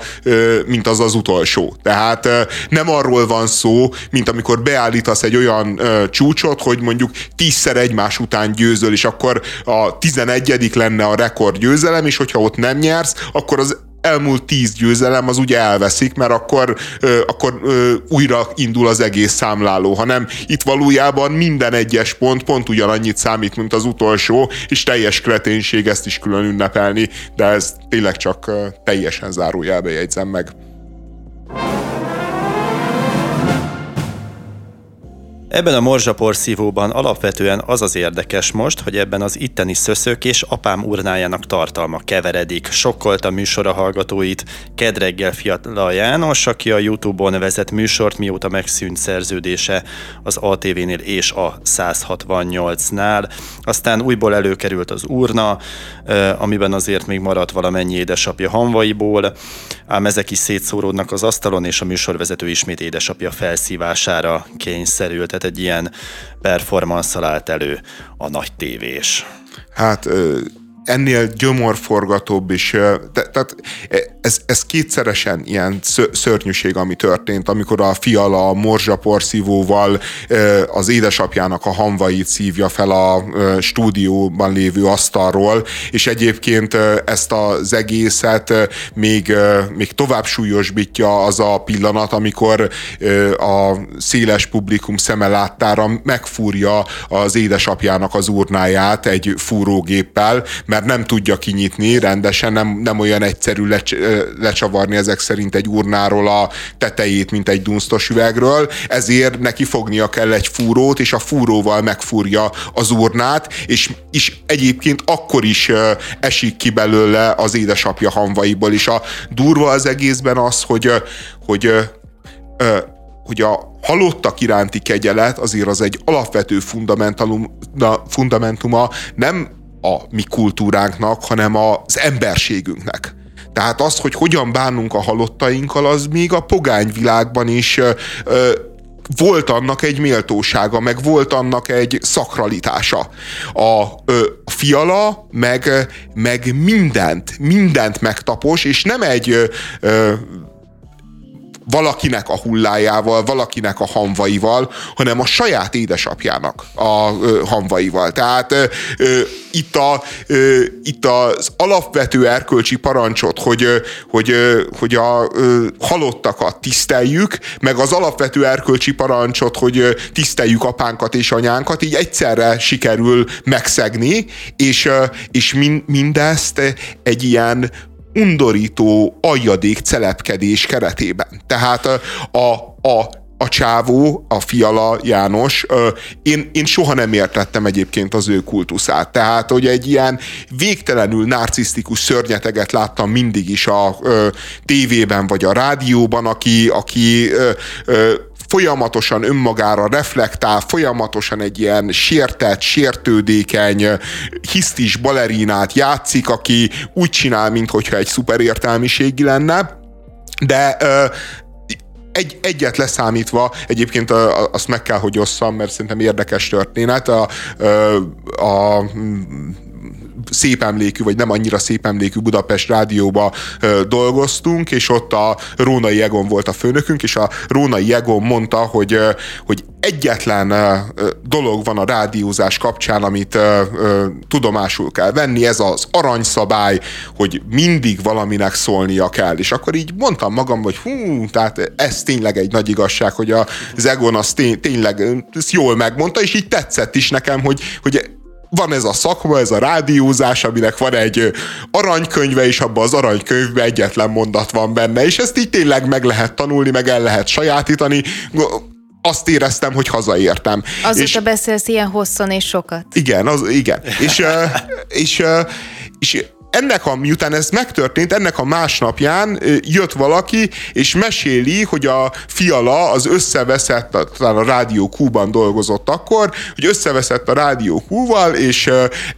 mint az az utolsó. Tehát nem arról van szó, mint amikor beállítasz egy olyan csúcsot, hogy mondjuk 10 tízszer egymás után győzöl, és akkor a 11 lenne a rekord győzelem, és hogyha ott nem nyersz, akkor az elmúlt tíz győzelem az ugye elveszik, mert akkor, ö, akkor ö, újra indul az egész számláló, hanem itt valójában minden egyes pont pont ugyanannyit számít, mint az utolsó, és teljes kreténség ezt is külön ünnepelni, de ez tényleg csak ö, teljesen zárójelbe jegyzem meg. Ebben a morzsaporszívóban alapvetően az az érdekes most, hogy ebben az itteni szöszök és apám urnájának tartalma keveredik. Sokkolta műsora hallgatóit Kedreggel Fiatala János, aki a Youtube-on vezet műsort, mióta megszűnt szerződése az ATV-nél és a 168-nál. Aztán újból előkerült az urna, amiben azért még maradt valamennyi édesapja hanvaiból, ám ezek is szétszóródnak az asztalon, és a műsorvezető ismét édesapja felszívására kényszerült tehát egy ilyen performance állt elő a nagy tévés. Hát ennél gyomorforgatóbb is, te, tehát ez, ez kétszeresen ilyen szörnyűség, ami történt, amikor a fiala a morzsaporszívóval az édesapjának a hamvait szívja fel a stúdióban lévő asztalról, és egyébként ezt az egészet még, még tovább súlyosbítja az a pillanat, amikor a széles publikum szeme láttára megfúrja az édesapjának az urnáját egy fúrógéppel, mert nem tudja kinyitni rendesen, nem, nem olyan egyszerű lecs, lecsavarni ezek szerint egy urnáról a tetejét, mint egy dunsztos üvegről, ezért neki fognia kell egy fúrót, és a fúróval megfúrja az urnát, és, és egyébként akkor is esik ki belőle az édesapja hamvaiból, és a durva az egészben az, hogy, hogy, hogy a halottak iránti kegyelet azért az egy alapvető fundamentuma nem a mi kultúránknak, hanem az emberségünknek. Tehát az, hogy hogyan bánunk a halottainkkal, az még a pogány világban is ö, volt annak egy méltósága, meg volt annak egy szakralitása. A, ö, fiala meg, meg mindent, mindent megtapos, és nem egy ö, valakinek a hullájával, valakinek a hamvaival, hanem a saját édesapjának a ö, hamvaival. Tehát ö, ö, itt, a, ö, itt az alapvető erkölcsi parancsot, hogy, ö, hogy, ö, hogy a ö, halottakat tiszteljük, meg az alapvető erkölcsi parancsot, hogy ö, tiszteljük apánkat és anyánkat, így egyszerre sikerül megszegni, és, ö, és min, mindezt egy ilyen undorító aljadék celepkedés keretében. Tehát a, a, a csávó, a fiala János, én, én soha nem értettem egyébként az ő kultuszát. Tehát, hogy egy ilyen végtelenül narcisztikus szörnyeteget láttam mindig is a ö, tévében vagy a rádióban, aki, aki ö, folyamatosan önmagára reflektál, folyamatosan egy ilyen sértett, sértődékeny, hisztis balerinát játszik, aki úgy csinál, mintha egy szuperértelmiségi lenne, de egy, egyet leszámítva, egyébként azt meg kell, hogy osszam, mert szerintem érdekes történet. A, a, a szép emlékű, vagy nem annyira szép emlékű Budapest rádióba dolgoztunk, és ott a Rónai Egon volt a főnökünk, és a Rónai Egon mondta, hogy, hogy egyetlen dolog van a rádiózás kapcsán, amit tudomásul kell venni, ez az aranyszabály, hogy mindig valaminek szólnia kell. És akkor így mondtam magam, hogy hú, tehát ez tényleg egy nagy igazság, hogy az Egon az tény, tényleg ezt jól megmondta, és így tetszett is nekem, hogy, hogy van ez a szakma, ez a rádiózás, aminek van egy aranykönyve, és abban az aranykönyvben egyetlen mondat van benne, és ezt így tényleg meg lehet tanulni, meg el lehet sajátítani. Azt éreztem, hogy hazaértem. Azóta és, beszélsz ilyen hosszan és sokat. Igen, az, igen. és, és, és, és ennek a, miután ez megtörtént, ennek a másnapján jött valaki, és meséli, hogy a fiala az összeveszett, talán a Rádió Q-ban dolgozott akkor, hogy összeveszett a Rádió Q-val, és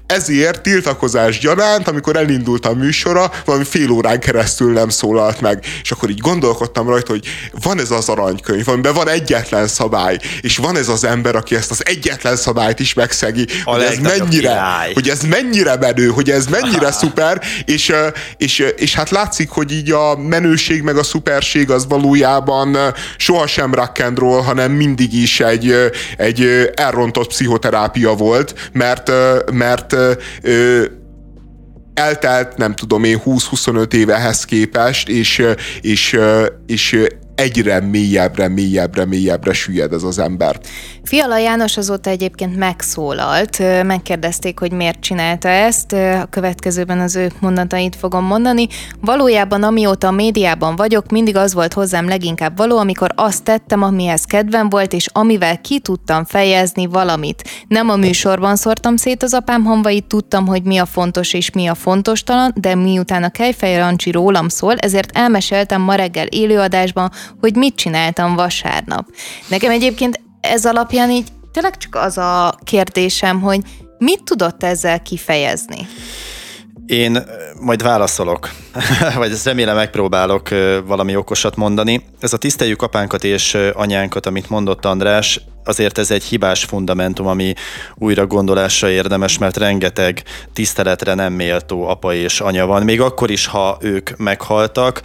ezért tiltakozás gyanánt, amikor elindult a műsora, valami fél órán keresztül nem szólalt meg. És akkor így gondolkodtam rajta, hogy van ez az aranykönyv, amiben van egyetlen szabály, és van ez az ember, aki ezt az egyetlen szabályt is megszegi, a hogy ez mennyire, hogy ez mennyire menő, hogy ez mennyire Aha. szuper, és, és, és hát látszik, hogy így a menőség meg a szuperség az valójában sohasem rock and roll, hanem mindig is egy, egy elrontott pszichoterápia volt, mert, mert eltelt, nem tudom én, 20-25 évehez képest, és, és, és egyre mélyebbre, mélyebbre, mélyebbre süllyed ez az ember. Fiala János azóta egyébként megszólalt, megkérdezték, hogy miért csinálta ezt, a következőben az ő mondatait fogom mondani. Valójában amióta a médiában vagyok, mindig az volt hozzám leginkább való, amikor azt tettem, amihez kedvem volt, és amivel ki tudtam fejezni valamit. Nem a műsorban szórtam szét az apám hamvait, tudtam, hogy mi a fontos és mi a fontos talan, de miután a Kejfej Rancsi rólam szól, ezért elmeséltem ma reggel élőadásban, hogy mit csináltam vasárnap. Nekem egyébként ez alapján így tényleg csak az a kérdésem, hogy mit tudott ezzel kifejezni? Én majd válaszolok, vagy remélem megpróbálok valami okosat mondani. Ez a tiszteljük apánkat és anyánkat, amit mondott András, azért ez egy hibás fundamentum, ami újra gondolásra érdemes, mert rengeteg tiszteletre nem méltó apa és anya van, még akkor is, ha ők meghaltak.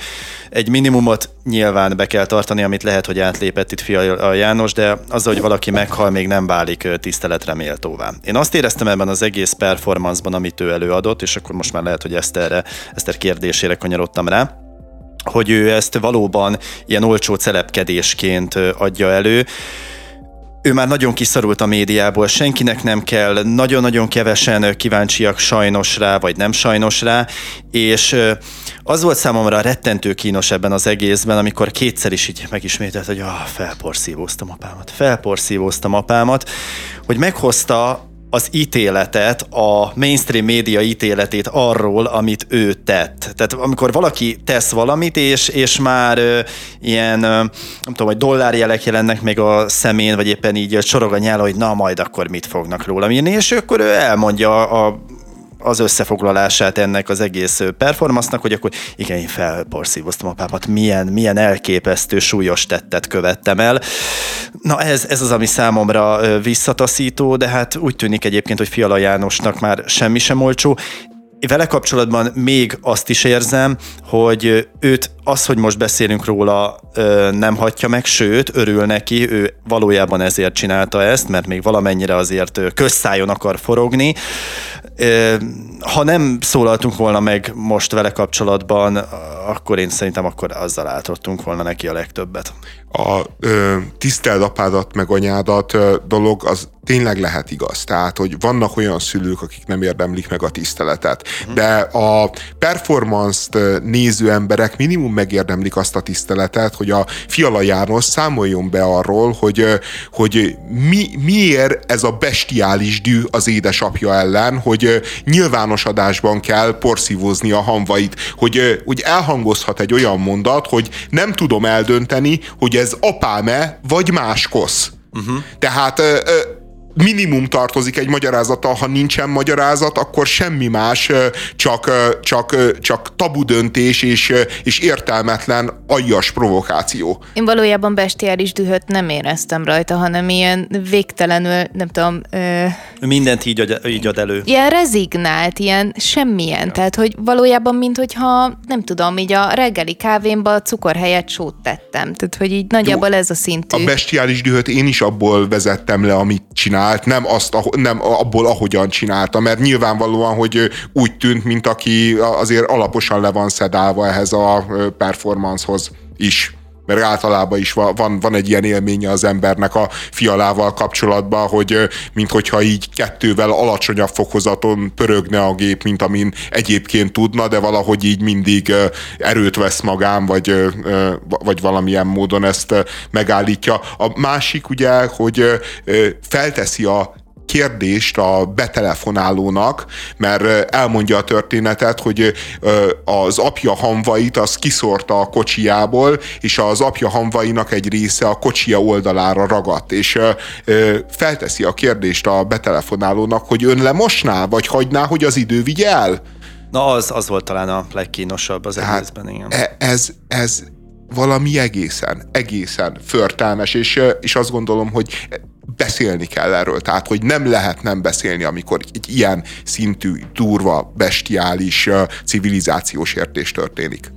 Egy minimumot nyilván be kell tartani, amit lehet, hogy átlépett itt Fia János, de az, hogy valaki meghal, még nem válik tiszteletre méltóvá. Én azt éreztem ebben az egész performanceban, amit ő előadott, és akkor most már lehet, hogy Eszterre, Eszter kérdésére kanyarodtam rá, hogy ő ezt valóban ilyen olcsó celepkedésként adja elő, ő már nagyon kiszorult a médiából, senkinek nem kell, nagyon-nagyon kevesen kíváncsiak sajnos rá, vagy nem sajnos rá, és az volt számomra rettentő kínos ebben az egészben, amikor kétszer is így megismételt, hogy ah, felporszívóztam apámat, felporszívóztam apámat, hogy meghozta az ítéletet, a mainstream média ítéletét arról, amit ő tett. Tehát amikor valaki tesz valamit, és, és már ö, ilyen, ö, nem tudom, hogy dollárjelek jelennek meg a szemén, vagy éppen így csorog a nyála, hogy na majd akkor mit fognak róla írni, és akkor ő elmondja a az összefoglalását ennek az egész performance hogy akkor igen, én felporszívoztam apámat, milyen, milyen elképesztő súlyos tettet követtem el. Na ez, ez az, ami számomra visszataszító, de hát úgy tűnik egyébként, hogy Fiala Jánosnak már semmi sem olcsó, vele kapcsolatban még azt is érzem, hogy őt az, hogy most beszélünk róla, nem hagyja meg, sőt, örül neki, ő valójában ezért csinálta ezt, mert még valamennyire azért közszájon akar forogni. Ha nem szólaltunk volna meg most vele kapcsolatban, akkor én szerintem akkor azzal átadtunk volna neki a legtöbbet. A ö, tiszteld apádat meg anyádat dolog az tényleg lehet igaz. Tehát, hogy vannak olyan szülők, akik nem érdemlik meg a tiszteletet. Uh-huh. De a performance-t néző emberek minimum megérdemlik azt a tiszteletet, hogy a Fiala János számoljon be arról, hogy, hogy mi, miért ez a bestiális dű az édesapja ellen, hogy nyilvános adásban kell porszívózni a hamvait, hogy, hogy elhangozhat egy olyan mondat, hogy nem tudom eldönteni, hogy ez apáme vagy máskosz. Uh-huh. Tehát minimum tartozik egy magyarázata, ha nincsen magyarázat, akkor semmi más, csak, csak, csak tabu döntés és, és értelmetlen aljas provokáció. Én valójában bestiális dühöt nem éreztem rajta, hanem ilyen végtelenül, nem tudom... Ö... Mindent így ad, így ad elő. Ilyen rezignált, ilyen semmilyen. Ja. Tehát, hogy valójában, mint hogyha, nem tudom, így a reggeli kávémba cukor helyett sót tettem. Tehát, hogy így nagyjából Jó, ez a szintű. A bestiális dühöt én is abból vezettem le, amit csinál csinált, nem, azt, nem abból, ahogyan csinálta, mert nyilvánvalóan, hogy úgy tűnt, mint aki azért alaposan le van szedálva ehhez a performancehoz is mert általában is van, van egy ilyen élménye az embernek a fialával kapcsolatban, hogy minthogyha így kettővel alacsonyabb fokozaton pörögne a gép, mint amin egyébként tudna, de valahogy így mindig erőt vesz magán, vagy, vagy valamilyen módon ezt megállítja. A másik ugye, hogy felteszi a kérdést a betelefonálónak, mert elmondja a történetet, hogy az apja hamvait az kiszórta a kocsiából, és az apja hamvainak egy része a kocsia oldalára ragadt, és felteszi a kérdést a betelefonálónak, hogy ön lemosná, vagy hagyná, hogy az idő vigye el? Na, az, az volt talán a legkínosabb az Tehát egészben, igen. E, ez, ez valami egészen, egészen förtelmes, és, és azt gondolom, hogy beszélni kell erről, tehát hogy nem lehet nem beszélni, amikor egy ilyen szintű, durva, bestiális civilizációs értés történik.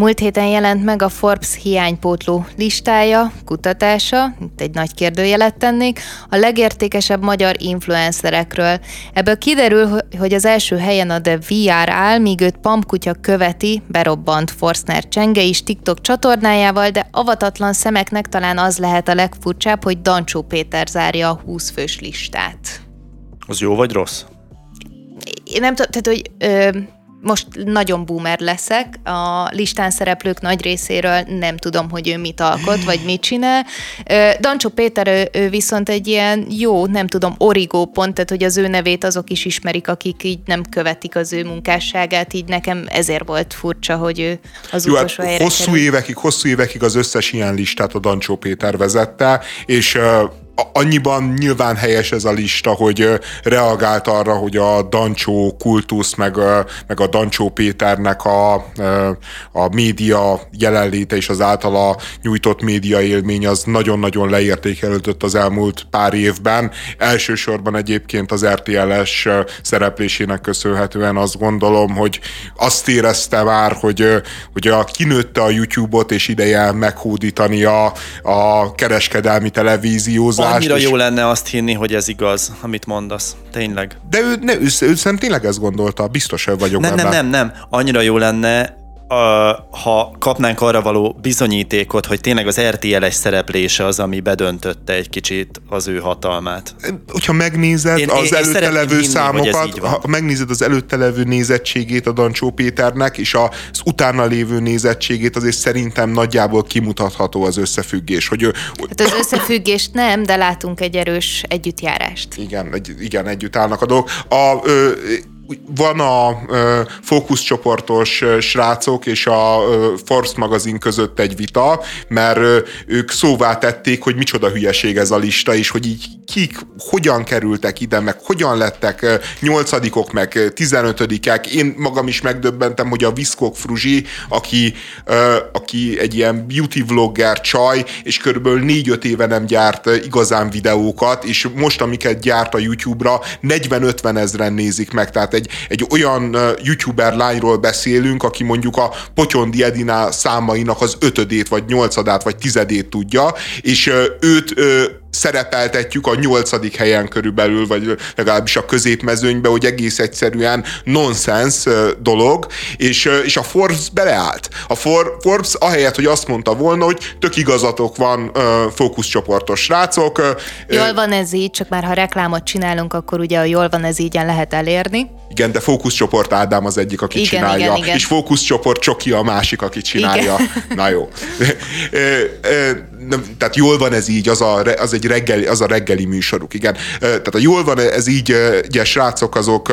Múlt héten jelent meg a Forbes hiánypótló listája, kutatása, itt egy nagy kérdőjelet tennék, a legértékesebb magyar influencerekről. Ebből kiderül, hogy az első helyen a The VR áll, míg őt Pampkutya követi, berobbant Forstner Csenge is TikTok csatornájával, de avatatlan szemeknek talán az lehet a legfurcsább, hogy Dancsó Péter zárja a 20 fős listát. Az jó vagy rossz? Én nem tudom, tehát hogy... Ö, most nagyon boomer leszek, a listán szereplők nagy részéről nem tudom, hogy ő mit alkot, vagy mit csinál. Dancsó Péter ő, ő viszont egy ilyen jó, nem tudom, origó pont, tehát hogy az ő nevét azok is ismerik, akik így nem követik az ő munkásságát, így nekem ezért volt furcsa, hogy ő az jó, hát utolsó hát hosszú kerül. évekig, hosszú évekig az összes ilyen listát a Dancsó Péter vezette, és annyiban nyilván helyes ez a lista, hogy reagált arra, hogy a Dancsó kultusz, meg, meg a Dancsó Péternek a, a média jelenléte és az általa nyújtott média élmény az nagyon-nagyon leértékelődött az elmúlt pár évben. Elsősorban egyébként az RTL-es szereplésének köszönhetően azt gondolom, hogy azt érezte már, hogy, hogy a, kinőtte a YouTube-ot, és ideje meghódítani a, a kereskedelmi televíziózást Annyira jó lenne azt hinni, hogy ez igaz, amit mondasz. Tényleg. De ő, ne, ő, ő, ő tényleg ezt gondolta, biztos vagyok Nem, nem, nem, nem. Annyira jó lenne, ha kapnánk arra való bizonyítékot, hogy tényleg az RTL-es szereplése az, ami bedöntötte egy kicsit az ő hatalmát. Hogyha megnézed én, az én, előtte levő hinni, számokat, ha megnézed az előtte levő nézettségét a Dancsó Péternek, és az utána lévő nézettségét, azért szerintem nagyjából kimutatható az összefüggés. Hogy, hát az összefüggést nem, de látunk egy erős együttjárást. Igen, egy, igen együtt állnak a dolgok. A, ö, van a ö, fókuszcsoportos srácok és a ö, Forbes magazin között egy vita, mert ö, ők szóvá tették, hogy micsoda hülyeség ez a lista, és hogy így kik hogyan kerültek ide, meg hogyan lettek nyolcadikok, meg tizenötödikek. Én magam is megdöbbentem, hogy a Viszkok Fruzsi, aki, ö, aki egy ilyen beauty vlogger csaj, és körülbelül négy-öt éve nem gyárt igazán videókat, és most, amiket gyárt a YouTube-ra, 40-50 ezren nézik meg, tehát egy, egy olyan youtuber lányról beszélünk, aki mondjuk a Potyondi Edina számainak az ötödét, vagy nyolcadát, vagy tizedét tudja, és őt szerepeltetjük a nyolcadik helyen körülbelül, vagy legalábbis a középmezőnybe, hogy egész egyszerűen nonsens dolog, és, és a Forbes beleállt. A For, Forbes ahelyett, hogy azt mondta volna, hogy tök igazatok van, fókuszcsoportos srácok. Jól van ez így, csak már ha reklámot csinálunk, akkor ugye a jól van ez így lehet elérni. Igen, de fókuszcsoport Ádám az egyik, aki igen, csinálja, igen, igen. és fókuszcsoport Csoki a másik, aki csinálja. Igen. Na jó. Tehát jól van ez így, az, a, az egy reggeli, az a reggeli műsoruk, igen. Tehát a jól van ez így, ugye srácok azok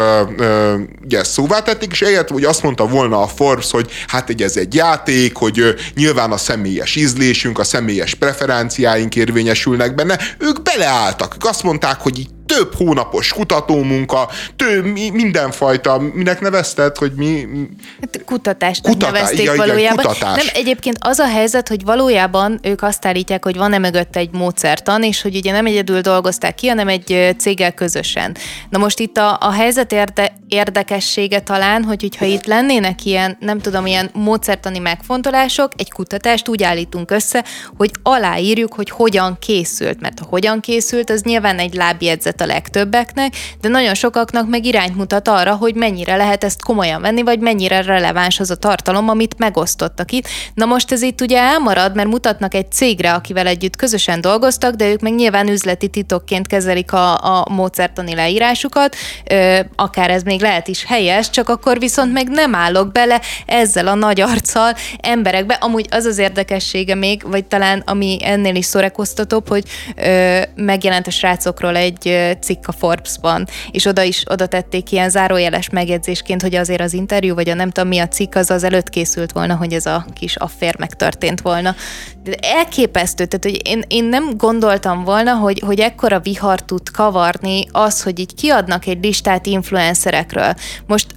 ugye szóvá tették, és eljött, hogy azt mondta volna a Forbes, hogy hát egy ez egy játék, hogy nyilván a személyes ízlésünk, a személyes preferenciáink érvényesülnek benne. Ők beleálltak, ők azt mondták, hogy így több hónapos kutatómunka, több, mindenfajta, minek nevezted, hogy mi... Hát kutatást Kutatá, nevezték ja, valójában. Igen, kutatás. Nem, egyébként az a helyzet, hogy valójában ők azt állítják, hogy van-e mögött egy módszertan, és hogy ugye nem egyedül dolgozták ki, hanem egy céggel közösen. Na most itt a, a helyzet érde, érdekessége talán, hogy hogyha itt lennének ilyen, nem tudom, ilyen módszertani megfontolások, egy kutatást úgy állítunk össze, hogy aláírjuk, hogy hogyan készült, mert ha hogyan hogyan készült, az nyilván egy lábjegyzet a legtöbbeknek, de nagyon sokaknak meg irányt mutat arra, hogy mennyire lehet ezt komolyan venni, vagy mennyire releváns az a tartalom, amit megosztottak itt. Na most ez itt ugye elmarad, mert mutatnak egy cégre, akivel együtt közösen dolgoztak, de ők meg nyilván üzleti titokként kezelik a, a módszertani leírásukat, ö, akár ez még lehet is helyes, csak akkor viszont meg nem állok bele ezzel a nagy arccal emberekbe. Amúgy az az érdekessége még, vagy talán ami ennél is szórakoztatóbb, hogy ö, megjelent a srácokról egy cikk a Forbes-ban, és oda is oda tették ilyen zárójeles megjegyzésként, hogy azért az interjú, vagy a nem tudom mi a cikk, az az előtt készült volna, hogy ez a kis affér megtörtént volna. De elképesztő, tehát hogy én, én nem gondoltam volna, hogy, hogy ekkora vihar tud kavarni az, hogy így kiadnak egy listát influencerekről. Most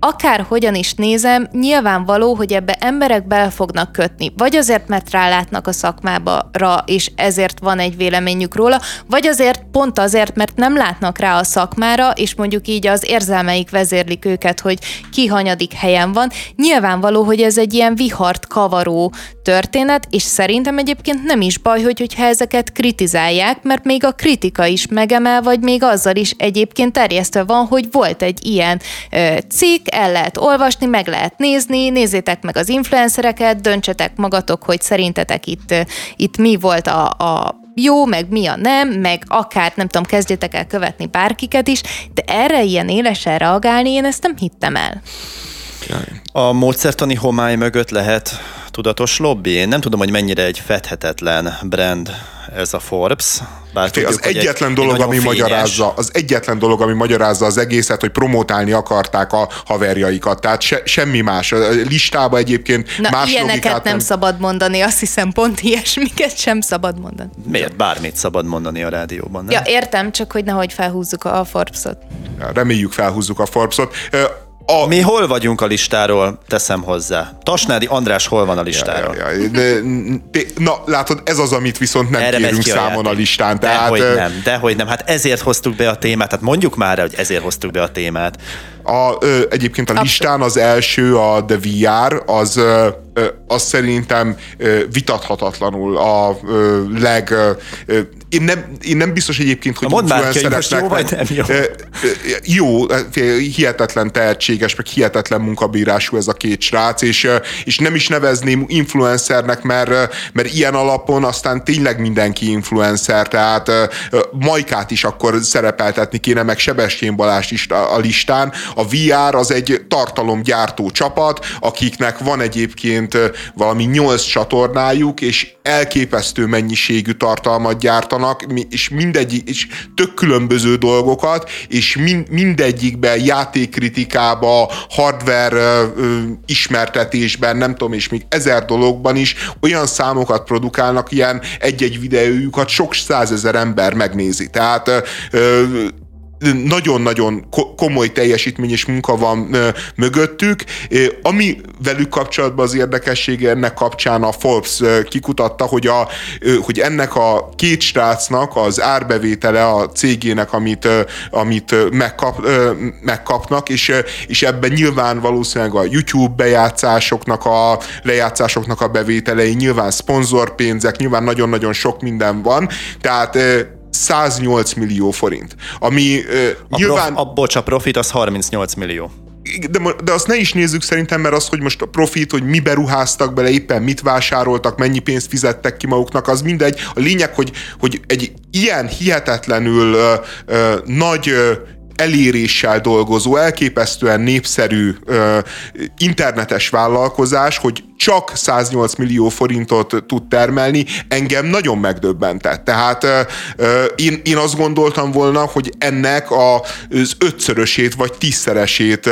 akár hogyan is nézem, nyilvánvaló, hogy ebbe emberek bele fognak kötni. Vagy azért, mert rálátnak a szakmába, és ezért van egy véleményük róla, vagy azért pont azért, mert nem látnak rá a szakmára, és mondjuk így az érzelmeik vezérlik őket, hogy ki hanyadik helyen van. Nyilvánvaló, hogy ez egy ilyen vihart kavaró történet, és szerintem egyébként nem is baj, hogy, hogyha ezeket kritizálják, mert még a kritika is megemel, vagy még azzal is egyébként terjesztve van, hogy volt egy ilyen ö, cikk, el lehet olvasni, meg lehet nézni, nézzétek meg az influencereket, döntsetek magatok, hogy szerintetek itt, itt mi volt a, a jó, meg mi a nem, meg akár, nem tudom, kezdjetek el követni bárkiket is, de erre ilyen élesen reagálni, én ezt nem hittem el. A módszertani homály mögött lehet tudatos lobby? Én nem tudom, hogy mennyire egy fedhetetlen brand ez a Forbes. Bár tudjuk, az egyetlen egy, dolog, ami fényes. magyarázza, az egyetlen dolog, ami magyarázza az egészet, hogy promotálni akarták a haverjaikat. Tehát se, semmi más. A listába egyébként Na, más ilyeneket nem, nem szabad mondani, azt hiszem pont ilyesmiket sem szabad mondani. Miért? Bármit szabad mondani a rádióban, nem? Ja, értem, csak hogy nehogy felhúzzuk a Forbes-ot. Reméljük felhúzzuk a Forbes-ot. A... Mi hol vagyunk a listáról, teszem hozzá. Tasnádi András hol van a listáról? Ja, ja, ja. De, de, na, látod, ez az, amit viszont nem Erre kérünk számon a, a listán. Tehát, dehogy nem, dehogy nem. Hát ezért hoztuk be a témát. Hát mondjuk már, hogy ezért hoztuk be a témát. A, ö, egyébként a listán az első, a The VR, az, ö, az szerintem ö, vitathatatlanul a ö, leg... Ö, én nem, én nem biztos egyébként, hogy influencereknek... Jó, vagy nem jó? Jó, hihetetlen tehetséges, meg hihetetlen munkabírású ez a két srác, és, és nem is nevezném influencernek, mert, mert ilyen alapon aztán tényleg mindenki influencer, tehát Majkát is akkor szerepeltetni kéne, meg Sebestyén Balást is a listán. A VR az egy tartalomgyártó csapat, akiknek van egyébként valami nyolc csatornájuk, és elképesztő mennyiségű tartalmat gyártanak, és mindegyik, és tök különböző dolgokat, és mind, mindegyikben játékkritikába, hardware ismertetésben, nem tudom, és még ezer dologban is olyan számokat produkálnak, ilyen egy-egy videójukat sok százezer ember megnézi. Tehát nagyon-nagyon komoly teljesítmény és munka van mögöttük. Ami velük kapcsolatban az érdekessége ennek kapcsán a Forbes kikutatta, hogy, a, hogy ennek a két srácnak az árbevétele a cégének, amit, amit megkap, megkapnak, és, és ebben nyilván valószínűleg a YouTube bejátszásoknak a lejátszásoknak a bevételei, nyilván szponzorpénzek, nyilván nagyon-nagyon sok minden van, tehát 108 millió forint. Ami uh, a nyilván... Prof, a, bocs, a profit az 38 millió. De, de azt ne is nézzük szerintem, mert az, hogy most a profit, hogy mi beruháztak bele, éppen mit vásároltak, mennyi pénzt fizettek ki maguknak, az mindegy. A lényeg, hogy, hogy egy ilyen hihetetlenül uh, uh, nagy uh, eléréssel dolgozó, elképesztően népszerű uh, internetes vállalkozás, hogy csak 108 millió forintot tud termelni, engem nagyon megdöbbentett. Tehát én, én azt gondoltam volna, hogy ennek az ötszörösét vagy tízszeresét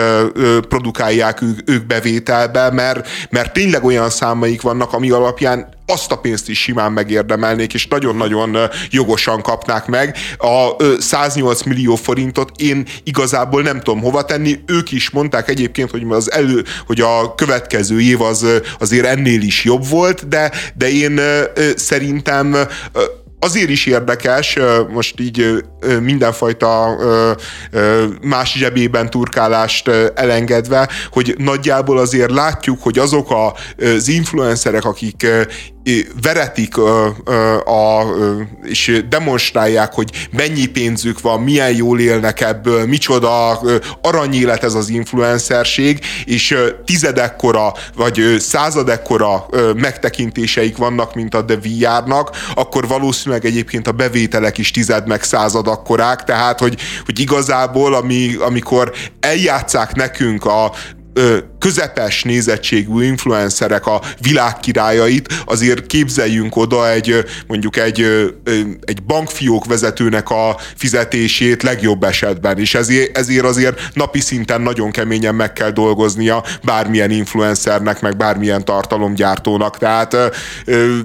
produkálják ők, ők bevételbe, mert, mert tényleg olyan számaik vannak, ami alapján azt a pénzt is simán megérdemelnék, és nagyon-nagyon jogosan kapnák meg. A 108 millió forintot én igazából nem tudom hova tenni. Ők is mondták egyébként, hogy az elő, hogy a következő év az azért ennél is jobb volt, de, de én szerintem azért is érdekes, most így mindenfajta más zsebében turkálást elengedve, hogy nagyjából azért látjuk, hogy azok az influencerek, akik veretik a, a, és demonstrálják, hogy mennyi pénzük van, milyen jól élnek ebből, micsoda aranyélet ez az influencerség, és tizedekkora vagy századekkora megtekintéseik vannak, mint a The VR-nak, akkor valószínűleg egyébként a bevételek is tized meg századakkorák, tehát hogy, hogy igazából ami, amikor eljátszák nekünk a közepes nézettségű influencerek a világ királyait, azért képzeljünk oda egy mondjuk egy, egy bankfiók vezetőnek a fizetését legjobb esetben, és ezért, ezért azért napi szinten nagyon keményen meg kell dolgoznia bármilyen influencernek, meg bármilyen tartalomgyártónak, tehát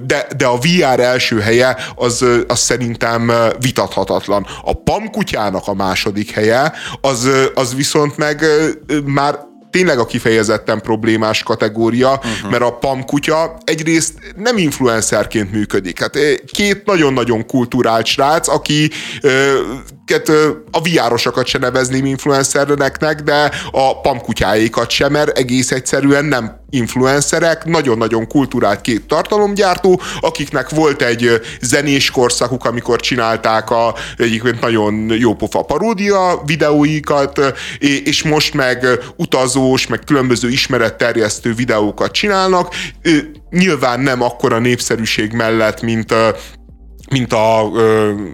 de, de a VR első helye az, az szerintem vitathatatlan. A PAM kutyának a második helye, az, az viszont meg már tényleg a kifejezetten problémás kategória, uh-huh. mert a PAM kutya egyrészt nem influencerként működik. Hát eh, két nagyon-nagyon kulturált srác, aki a viárosokat se nevezném influencernek, de a pamkutyáikat sem, mert egész egyszerűen nem influencerek, nagyon-nagyon kulturált két tartalomgyártó, akiknek volt egy zenés korszakuk, amikor csinálták a egyébként nagyon jó pofa paródia videóikat, és most meg utazós, meg különböző ismeretterjesztő videókat csinálnak. Nyilván nem akkora népszerűség mellett, mint mint a,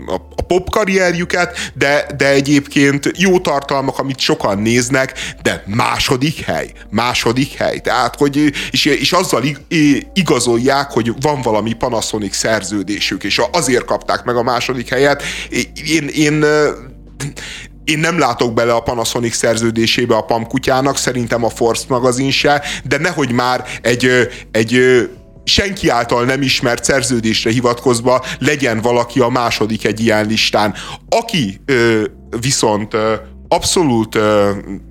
a, pop karrierjüket, de, de egyébként jó tartalmak, amit sokan néznek, de második hely, második hely. Tehát, hogy és, és azzal igazolják, hogy van valami Panasonic szerződésük, és azért kapták meg a második helyet. Én, én én nem látok bele a Panasonic szerződésébe a PAM kutyának, szerintem a Force magazin se, de nehogy már egy, egy senki által nem ismert szerződésre hivatkozva legyen valaki a második egy ilyen listán. Aki ö, viszont ö, abszolút ö,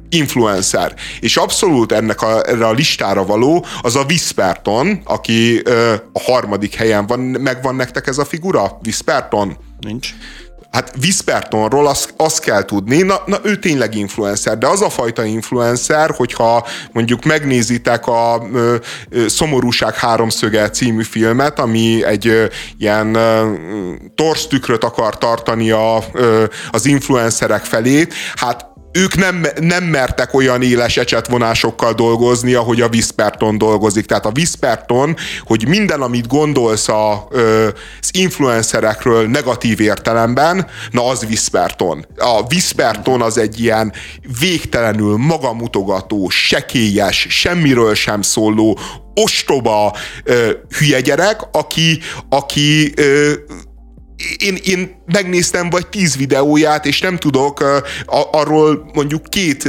influencer, és abszolút ennek a, erre a listára való, az a Visperton, aki ö, a harmadik helyen van. Megvan nektek ez a figura? Visperton? Nincs. Hát Vispertonról azt, azt kell tudni, na, na ő tényleg influencer, de az a fajta influencer, hogyha mondjuk megnézitek a ö, ö, Szomorúság háromszöge című filmet, ami egy ö, ilyen ö, torsztükröt akar tartani a, ö, az influencerek felé, hát ők nem, nem mertek olyan éles ecsetvonásokkal dolgozni, ahogy a Visperton dolgozik. Tehát a Visperton, hogy minden, amit gondolsz a, az influencerekről negatív értelemben, na az Visperton. A Visperton az egy ilyen végtelenül magamutogató, sekélyes, semmiről sem szóló, ostoba hülye gyerek, aki, aki én, én megnéztem vagy tíz videóját, és nem tudok uh, arról mondjuk két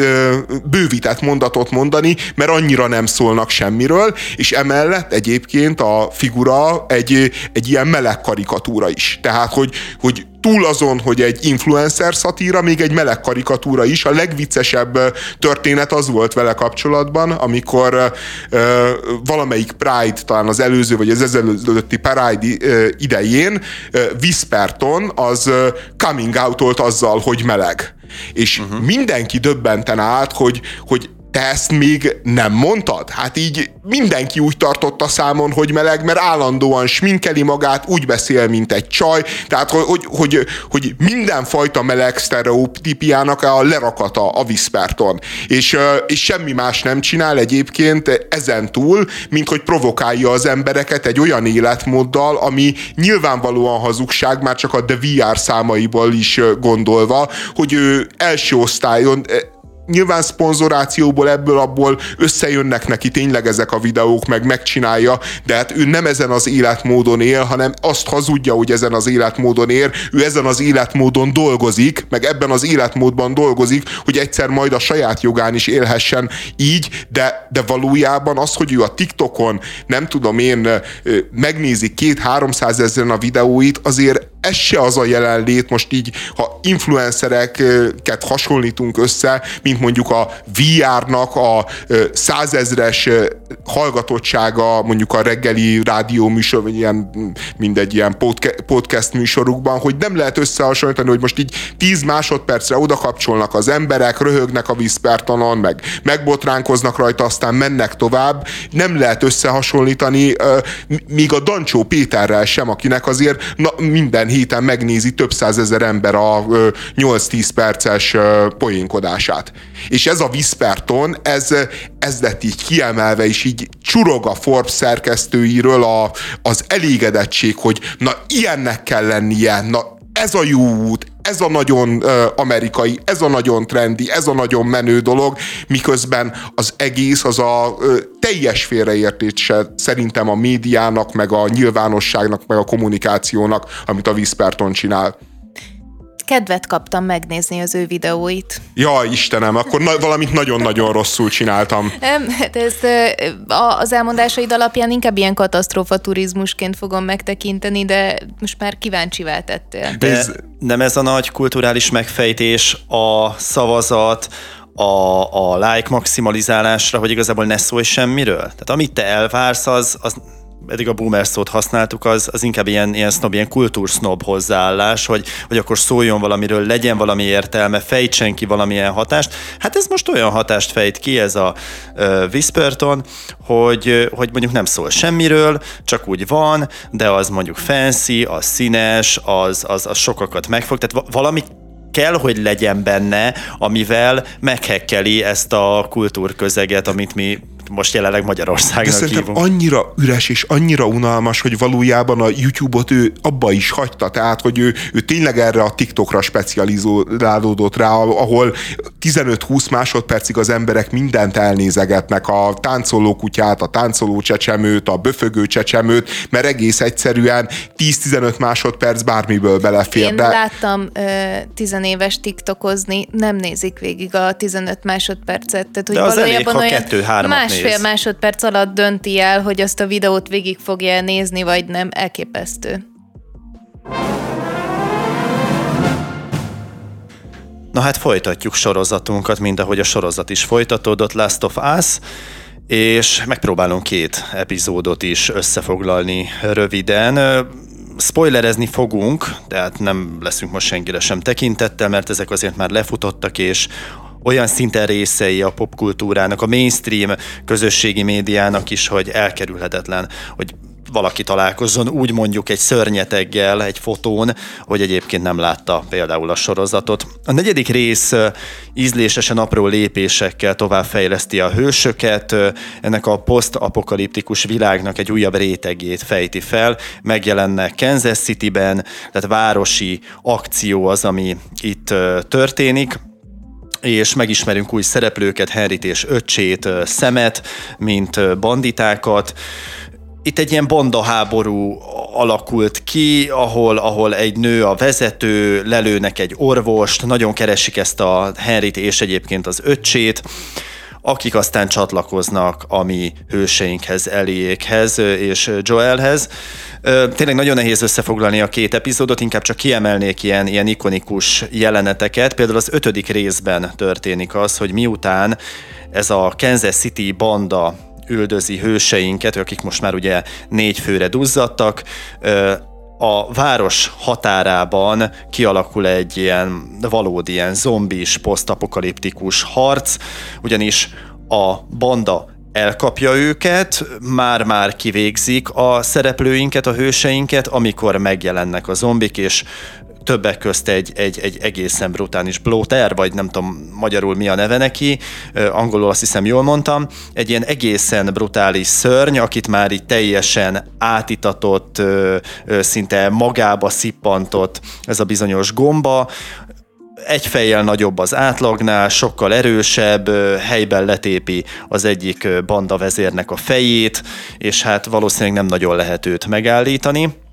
bővített mondatot mondani, mert annyira nem szólnak semmiről, és emellett egyébként a figura egy, egy ilyen meleg karikatúra is. Tehát, hogy, hogy túl azon, hogy egy influencer szatíra, még egy meleg karikatúra is. A legviccesebb történet az volt vele kapcsolatban, amikor uh, valamelyik Pride, talán az előző, vagy az ezelőtti Pride idején Visperton az coming out azzal, hogy meleg. És uh-huh. mindenki döbbenten állt, hogy, hogy te ezt még nem mondtad? Hát így mindenki úgy tartotta számon, hogy meleg, mert állandóan sminkeli magát, úgy beszél, mint egy csaj, tehát hogy, hogy, hogy mindenfajta meleg sztereotípiának a lerakata a Visperton. És, és semmi más nem csinál egyébként ezen túl, mint hogy provokálja az embereket egy olyan életmóddal, ami nyilvánvalóan hazugság, már csak a The VR számaiból is gondolva, hogy ő első osztályon nyilván szponzorációból ebből abból összejönnek neki tényleg ezek a videók, meg megcsinálja, de hát ő nem ezen az életmódon él, hanem azt hazudja, hogy ezen az életmódon él, ő ezen az életmódon dolgozik, meg ebben az életmódban dolgozik, hogy egyszer majd a saját jogán is élhessen így, de, de valójában az, hogy ő a TikTokon, nem tudom én, megnézi két-háromszáz ezeren a videóit, azért ez se az a jelenlét, most így, ha influencereket hasonlítunk össze, mint mondjuk a VR-nak a százezres hallgatottsága mondjuk a reggeli rádió műsor, vagy ilyen, mindegy ilyen podcast műsorukban, hogy nem lehet összehasonlítani, hogy most így 10 másodpercre oda kapcsolnak az emberek, röhögnek a Viszpertonon, meg megbotránkoznak rajta, aztán mennek tovább. Nem lehet összehasonlítani, míg a Dancsó Péterrel sem, akinek azért na, minden héten megnézi több százezer ember a 8-10 perces poénkodását. És ez a Viszperton, ez, ez lett így kiemelve, és így csurog a Forbes szerkesztőiről a, az elégedettség, hogy na ilyennek kell lennie, na ez a jó út, ez a nagyon uh, amerikai, ez a nagyon trendi, ez a nagyon menő dolog, miközben az egész az a uh, teljes félreértése szerintem a médiának, meg a nyilvánosságnak, meg a kommunikációnak, amit a Viszperton csinál kedvet kaptam megnézni az ő videóit. Ja, Istenem, akkor na- valamit nagyon-nagyon rosszul csináltam. Hát ez az elmondásaid alapján inkább ilyen katasztrófa turizmusként fogom megtekinteni, de most már kíváncsi tettél. De ez... nem ez a nagy kulturális megfejtés, a szavazat, a, a like maximalizálásra, hogy igazából ne szólj semmiről? Tehát amit te elvársz, az, az eddig a boomer szót használtuk, az, az inkább ilyen, ilyen snob, ilyen kultúrsznob hozzáállás, hogy, hogy akkor szóljon valamiről, legyen valami értelme, fejtsen ki valamilyen hatást. Hát ez most olyan hatást fejt ki, ez a uh, Whisperton, hogy, hogy mondjuk nem szól semmiről, csak úgy van, de az mondjuk fancy, az színes, az, az, az sokakat megfog, tehát valami kell, hogy legyen benne, amivel meghekkeli ezt a kultúrközeget, amit mi most jelenleg Magyarországnak De szerintem hívunk. annyira üres és annyira unalmas, hogy valójában a YouTube-ot ő abba is hagyta, tehát hogy ő, ő tényleg erre a TikTokra specializálódott rá, ahol 15-20 másodpercig az emberek mindent elnézegetnek, a táncoló kutyát, a táncoló csecsemőt, a böfögő csecsemőt, mert egész egyszerűen 10-15 másodperc bármiből belefér. Én de... láttam ö, tizenéves TikTokozni, nem nézik végig a 15 másodpercet. Tehát, hogy de az valójában elég, ha kettő-három másfél néz. másodperc alatt dönti el, hogy azt a videót végig fogja nézni, vagy nem. Elképesztő. Na hát folytatjuk sorozatunkat, mint ahogy a sorozat is folytatódott, Last of Us, és megpróbálunk két epizódot is összefoglalni röviden. Spoilerezni fogunk, tehát nem leszünk most senkire sem tekintettel, mert ezek azért már lefutottak, és olyan szinten részei a popkultúrának, a mainstream közösségi médiának is, hogy elkerülhetetlen, hogy valaki találkozzon úgy mondjuk egy szörnyeteggel egy fotón, hogy egyébként nem látta például a sorozatot. A negyedik rész ízlésesen apró lépésekkel továbbfejleszti a hősöket, ennek a posztapokaliptikus világnak egy újabb rétegét fejti fel, megjelennek Kansas City-ben, tehát városi akció az, ami itt történik, és megismerünk új szereplőket, Henryt és öccsét, Szemet, mint banditákat. Itt egy ilyen bandaháború alakult ki, ahol, ahol egy nő a vezető, lelőnek egy orvost, nagyon keresik ezt a Henryt és egyébként az öccsét, akik aztán csatlakoznak a mi hőseinkhez, Eliékhez és Joelhez. Tényleg nagyon nehéz összefoglalni a két epizódot, inkább csak kiemelnék ilyen, ilyen ikonikus jeleneteket. Például az ötödik részben történik az, hogy miután ez a Kansas City banda üldözi hőseinket, akik most már ugye négy főre duzzadtak, a város határában kialakul egy ilyen valódi ilyen zombis, posztapokaliptikus harc, ugyanis a banda elkapja őket, már-már kivégzik a szereplőinket, a hőseinket, amikor megjelennek a zombik, és többek közt egy, egy, egy egészen brutális bloater, vagy nem tudom magyarul mi a neve neki, angolul azt hiszem jól mondtam, egy ilyen egészen brutális szörny, akit már így teljesen átitatott, szinte magába szippantott ez a bizonyos gomba, egy fejjel nagyobb az átlagnál, sokkal erősebb, helyben letépi az egyik banda vezérnek a fejét, és hát valószínűleg nem nagyon lehet őt megállítani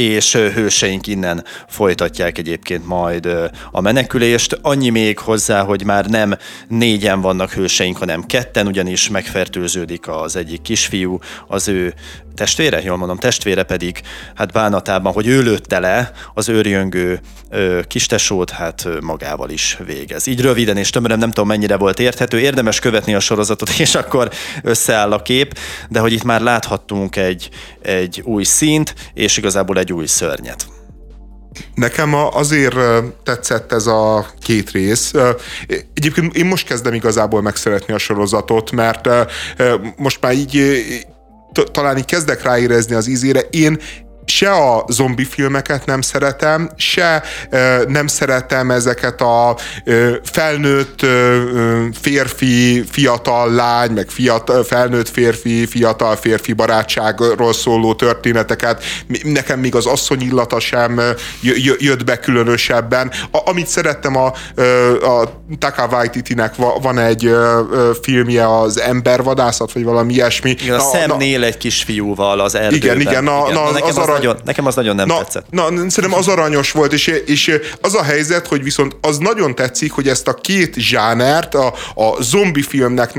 és hőseink innen folytatják egyébként majd a menekülést. Annyi még hozzá, hogy már nem négyen vannak hőseink, hanem ketten, ugyanis megfertőződik az egyik kisfiú, az ő testvére, jól mondom, testvére pedig hát bánatában, hogy ő lőtte le az őrjöngő ö, kistesót, hát magával is végez. Így röviden és tömören nem tudom mennyire volt érthető, érdemes követni a sorozatot, és akkor összeáll a kép, de hogy itt már láthattunk egy, egy új színt, és igazából egy új szörnyet. Nekem azért tetszett ez a két rész. Egyébként én most kezdem igazából megszeretni a sorozatot, mert most már így talán így kezdek ráérezni az ízére. Én se a zombi filmeket nem szeretem, se nem szeretem ezeket a felnőtt férfi, fiatal lány, meg fiatal, felnőtt férfi, fiatal férfi barátságról szóló történeteket. Nekem még az asszony illata sem jött be különösebben. Amit szerettem a, a Taka Waititi-nek van egy filmje, az embervadászat, vagy valami ilyesmi. Igen, a szemnél egy kisfiúval az erdőben. Igen, igen, na, igen. Na, nekem az, arany... nagyon, nekem az nagyon nem na, tetszett. Na, szerintem az aranyos volt, és, és az a helyzet, hogy viszont az nagyon tetszik, hogy ezt a két zsánert, a, a zombi filmnek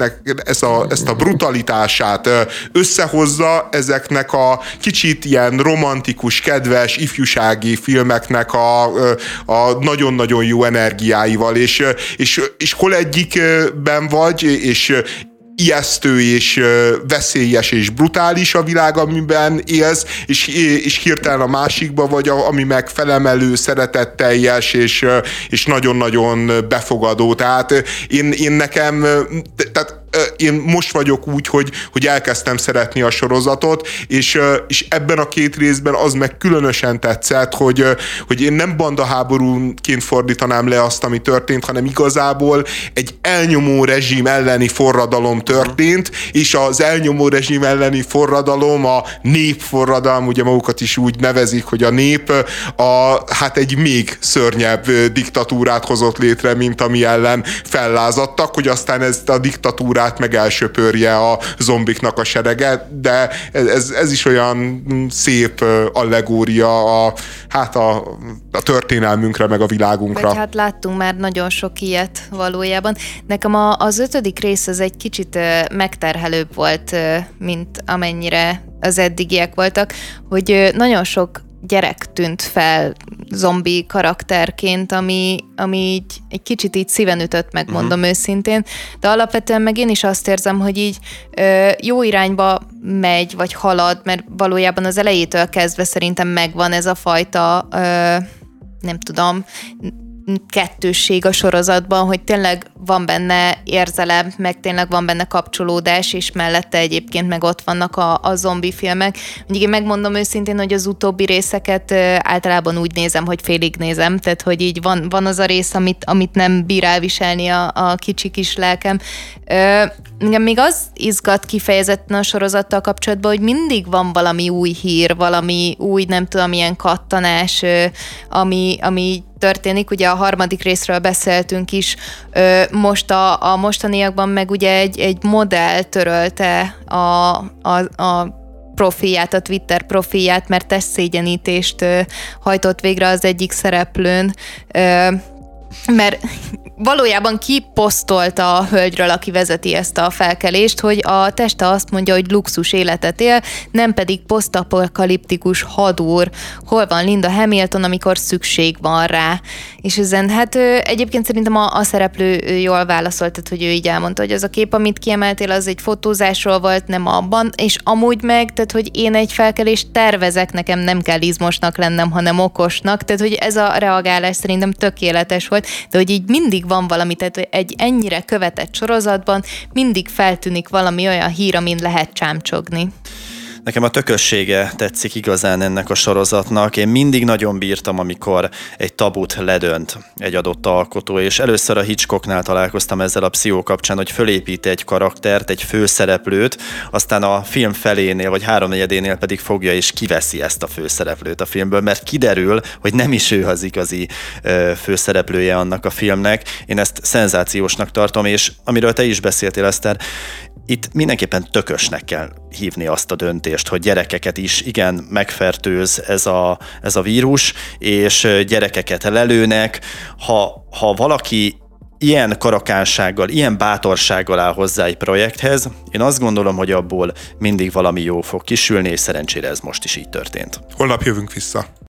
ezt a, ezt a brutalitását összehozza ezeknek a kicsit ilyen romantikus, kedves, ifjúsági filmeknek a, a nagyon-nagyon jó energiáival, és, és, és hol egyikben vagy, és ijesztő és veszélyes és brutális a világ, amiben élsz, és, és hirtelen a másikba vagy, ami meg felemelő, szeretetteljes és, és nagyon-nagyon befogadó. Tehát én, én nekem, tehát én most vagyok úgy, hogy, hogy elkezdtem szeretni a sorozatot, és, és ebben a két részben az meg különösen tetszett, hogy, hogy én nem bandaháborúként fordítanám le azt, ami történt, hanem igazából egy elnyomó rezsim elleni forradalom történt, és az elnyomó rezsim elleni forradalom, a népforradalom, ugye magukat is úgy nevezik, hogy a nép a, hát egy még szörnyebb diktatúrát hozott létre, mint ami ellen fellázadtak, hogy aztán ezt a diktatúrát órát meg elsöpörje a zombiknak a serege, de ez, ez is olyan szép allegória a, hát a, a történelmünkre, meg a világunkra. Vagy hát láttunk már nagyon sok ilyet valójában. Nekem a, az ötödik rész az egy kicsit megterhelőbb volt, mint amennyire az eddigiek voltak, hogy nagyon sok gyerek tűnt fel zombi karakterként, ami, ami így egy kicsit így szíven ütött, megmondom uh-huh. őszintén, de alapvetően meg én is azt érzem, hogy így ö, jó irányba megy, vagy halad, mert valójában az elejétől kezdve szerintem megvan ez a fajta ö, nem tudom, kettősség a sorozatban, hogy tényleg van benne érzelem, meg tényleg van benne kapcsolódás, és mellette egyébként meg ott vannak a, a zombi filmek. Mondjuk én megmondom őszintén, hogy az utóbbi részeket általában úgy nézem, hogy félig nézem, tehát hogy így van, van az a rész, amit, amit nem bír elviselni a, a kicsi kis lelkem. Engem még az izgat kifejezetten a sorozattal kapcsolatban, hogy mindig van valami új hír, valami új, nem tudom, ilyen kattanás, ami, ami történik. Ugye a harmadik részről beszéltünk is, most a, a mostaniakban meg ugye egy, egy modell törölte a, a, a profilját, a Twitter profilját, mert testszégyenítést hajtott végre az egyik szereplőn, mert valójában kiposztolta a hölgyről, aki vezeti ezt a felkelést, hogy a teste azt mondja, hogy luxus életet él, nem pedig posztapokaliptikus hadúr. Hol van Linda Hamilton, amikor szükség van rá? És ezen, hát egyébként szerintem a, a szereplő jól válaszolt, tehát, hogy ő így elmondta, hogy az a kép, amit kiemeltél, az egy fotózásról volt, nem abban, és amúgy meg, tehát, hogy én egy felkelést tervezek, nekem nem kell izmosnak lennem, hanem okosnak, tehát, hogy ez a reagálás szerintem tökéletes volt, de hogy így mindig van valami, tehát egy ennyire követett sorozatban mindig feltűnik valami olyan hír, amin lehet csámcsogni. Nekem a tökössége tetszik igazán ennek a sorozatnak. Én mindig nagyon bírtam, amikor egy tabut ledönt egy adott alkotó, és először a Hitchcocknál találkoztam ezzel a pszichó kapcsán, hogy fölépít egy karaktert, egy főszereplőt, aztán a film felénél, vagy háromnegyedénél pedig fogja és kiveszi ezt a főszereplőt a filmből, mert kiderül, hogy nem is ő az igazi főszereplője annak a filmnek. Én ezt szenzációsnak tartom, és amiről te is beszéltél, Eszter, itt mindenképpen tökösnek kell hívni azt a döntést, hogy gyerekeket is igen megfertőz ez a, ez a vírus, és gyerekeket lelőnek. Ha, ha valaki ilyen karakánsággal, ilyen bátorsággal áll hozzá egy projekthez, én azt gondolom, hogy abból mindig valami jó fog kisülni, és szerencsére ez most is így történt. Holnap jövünk vissza.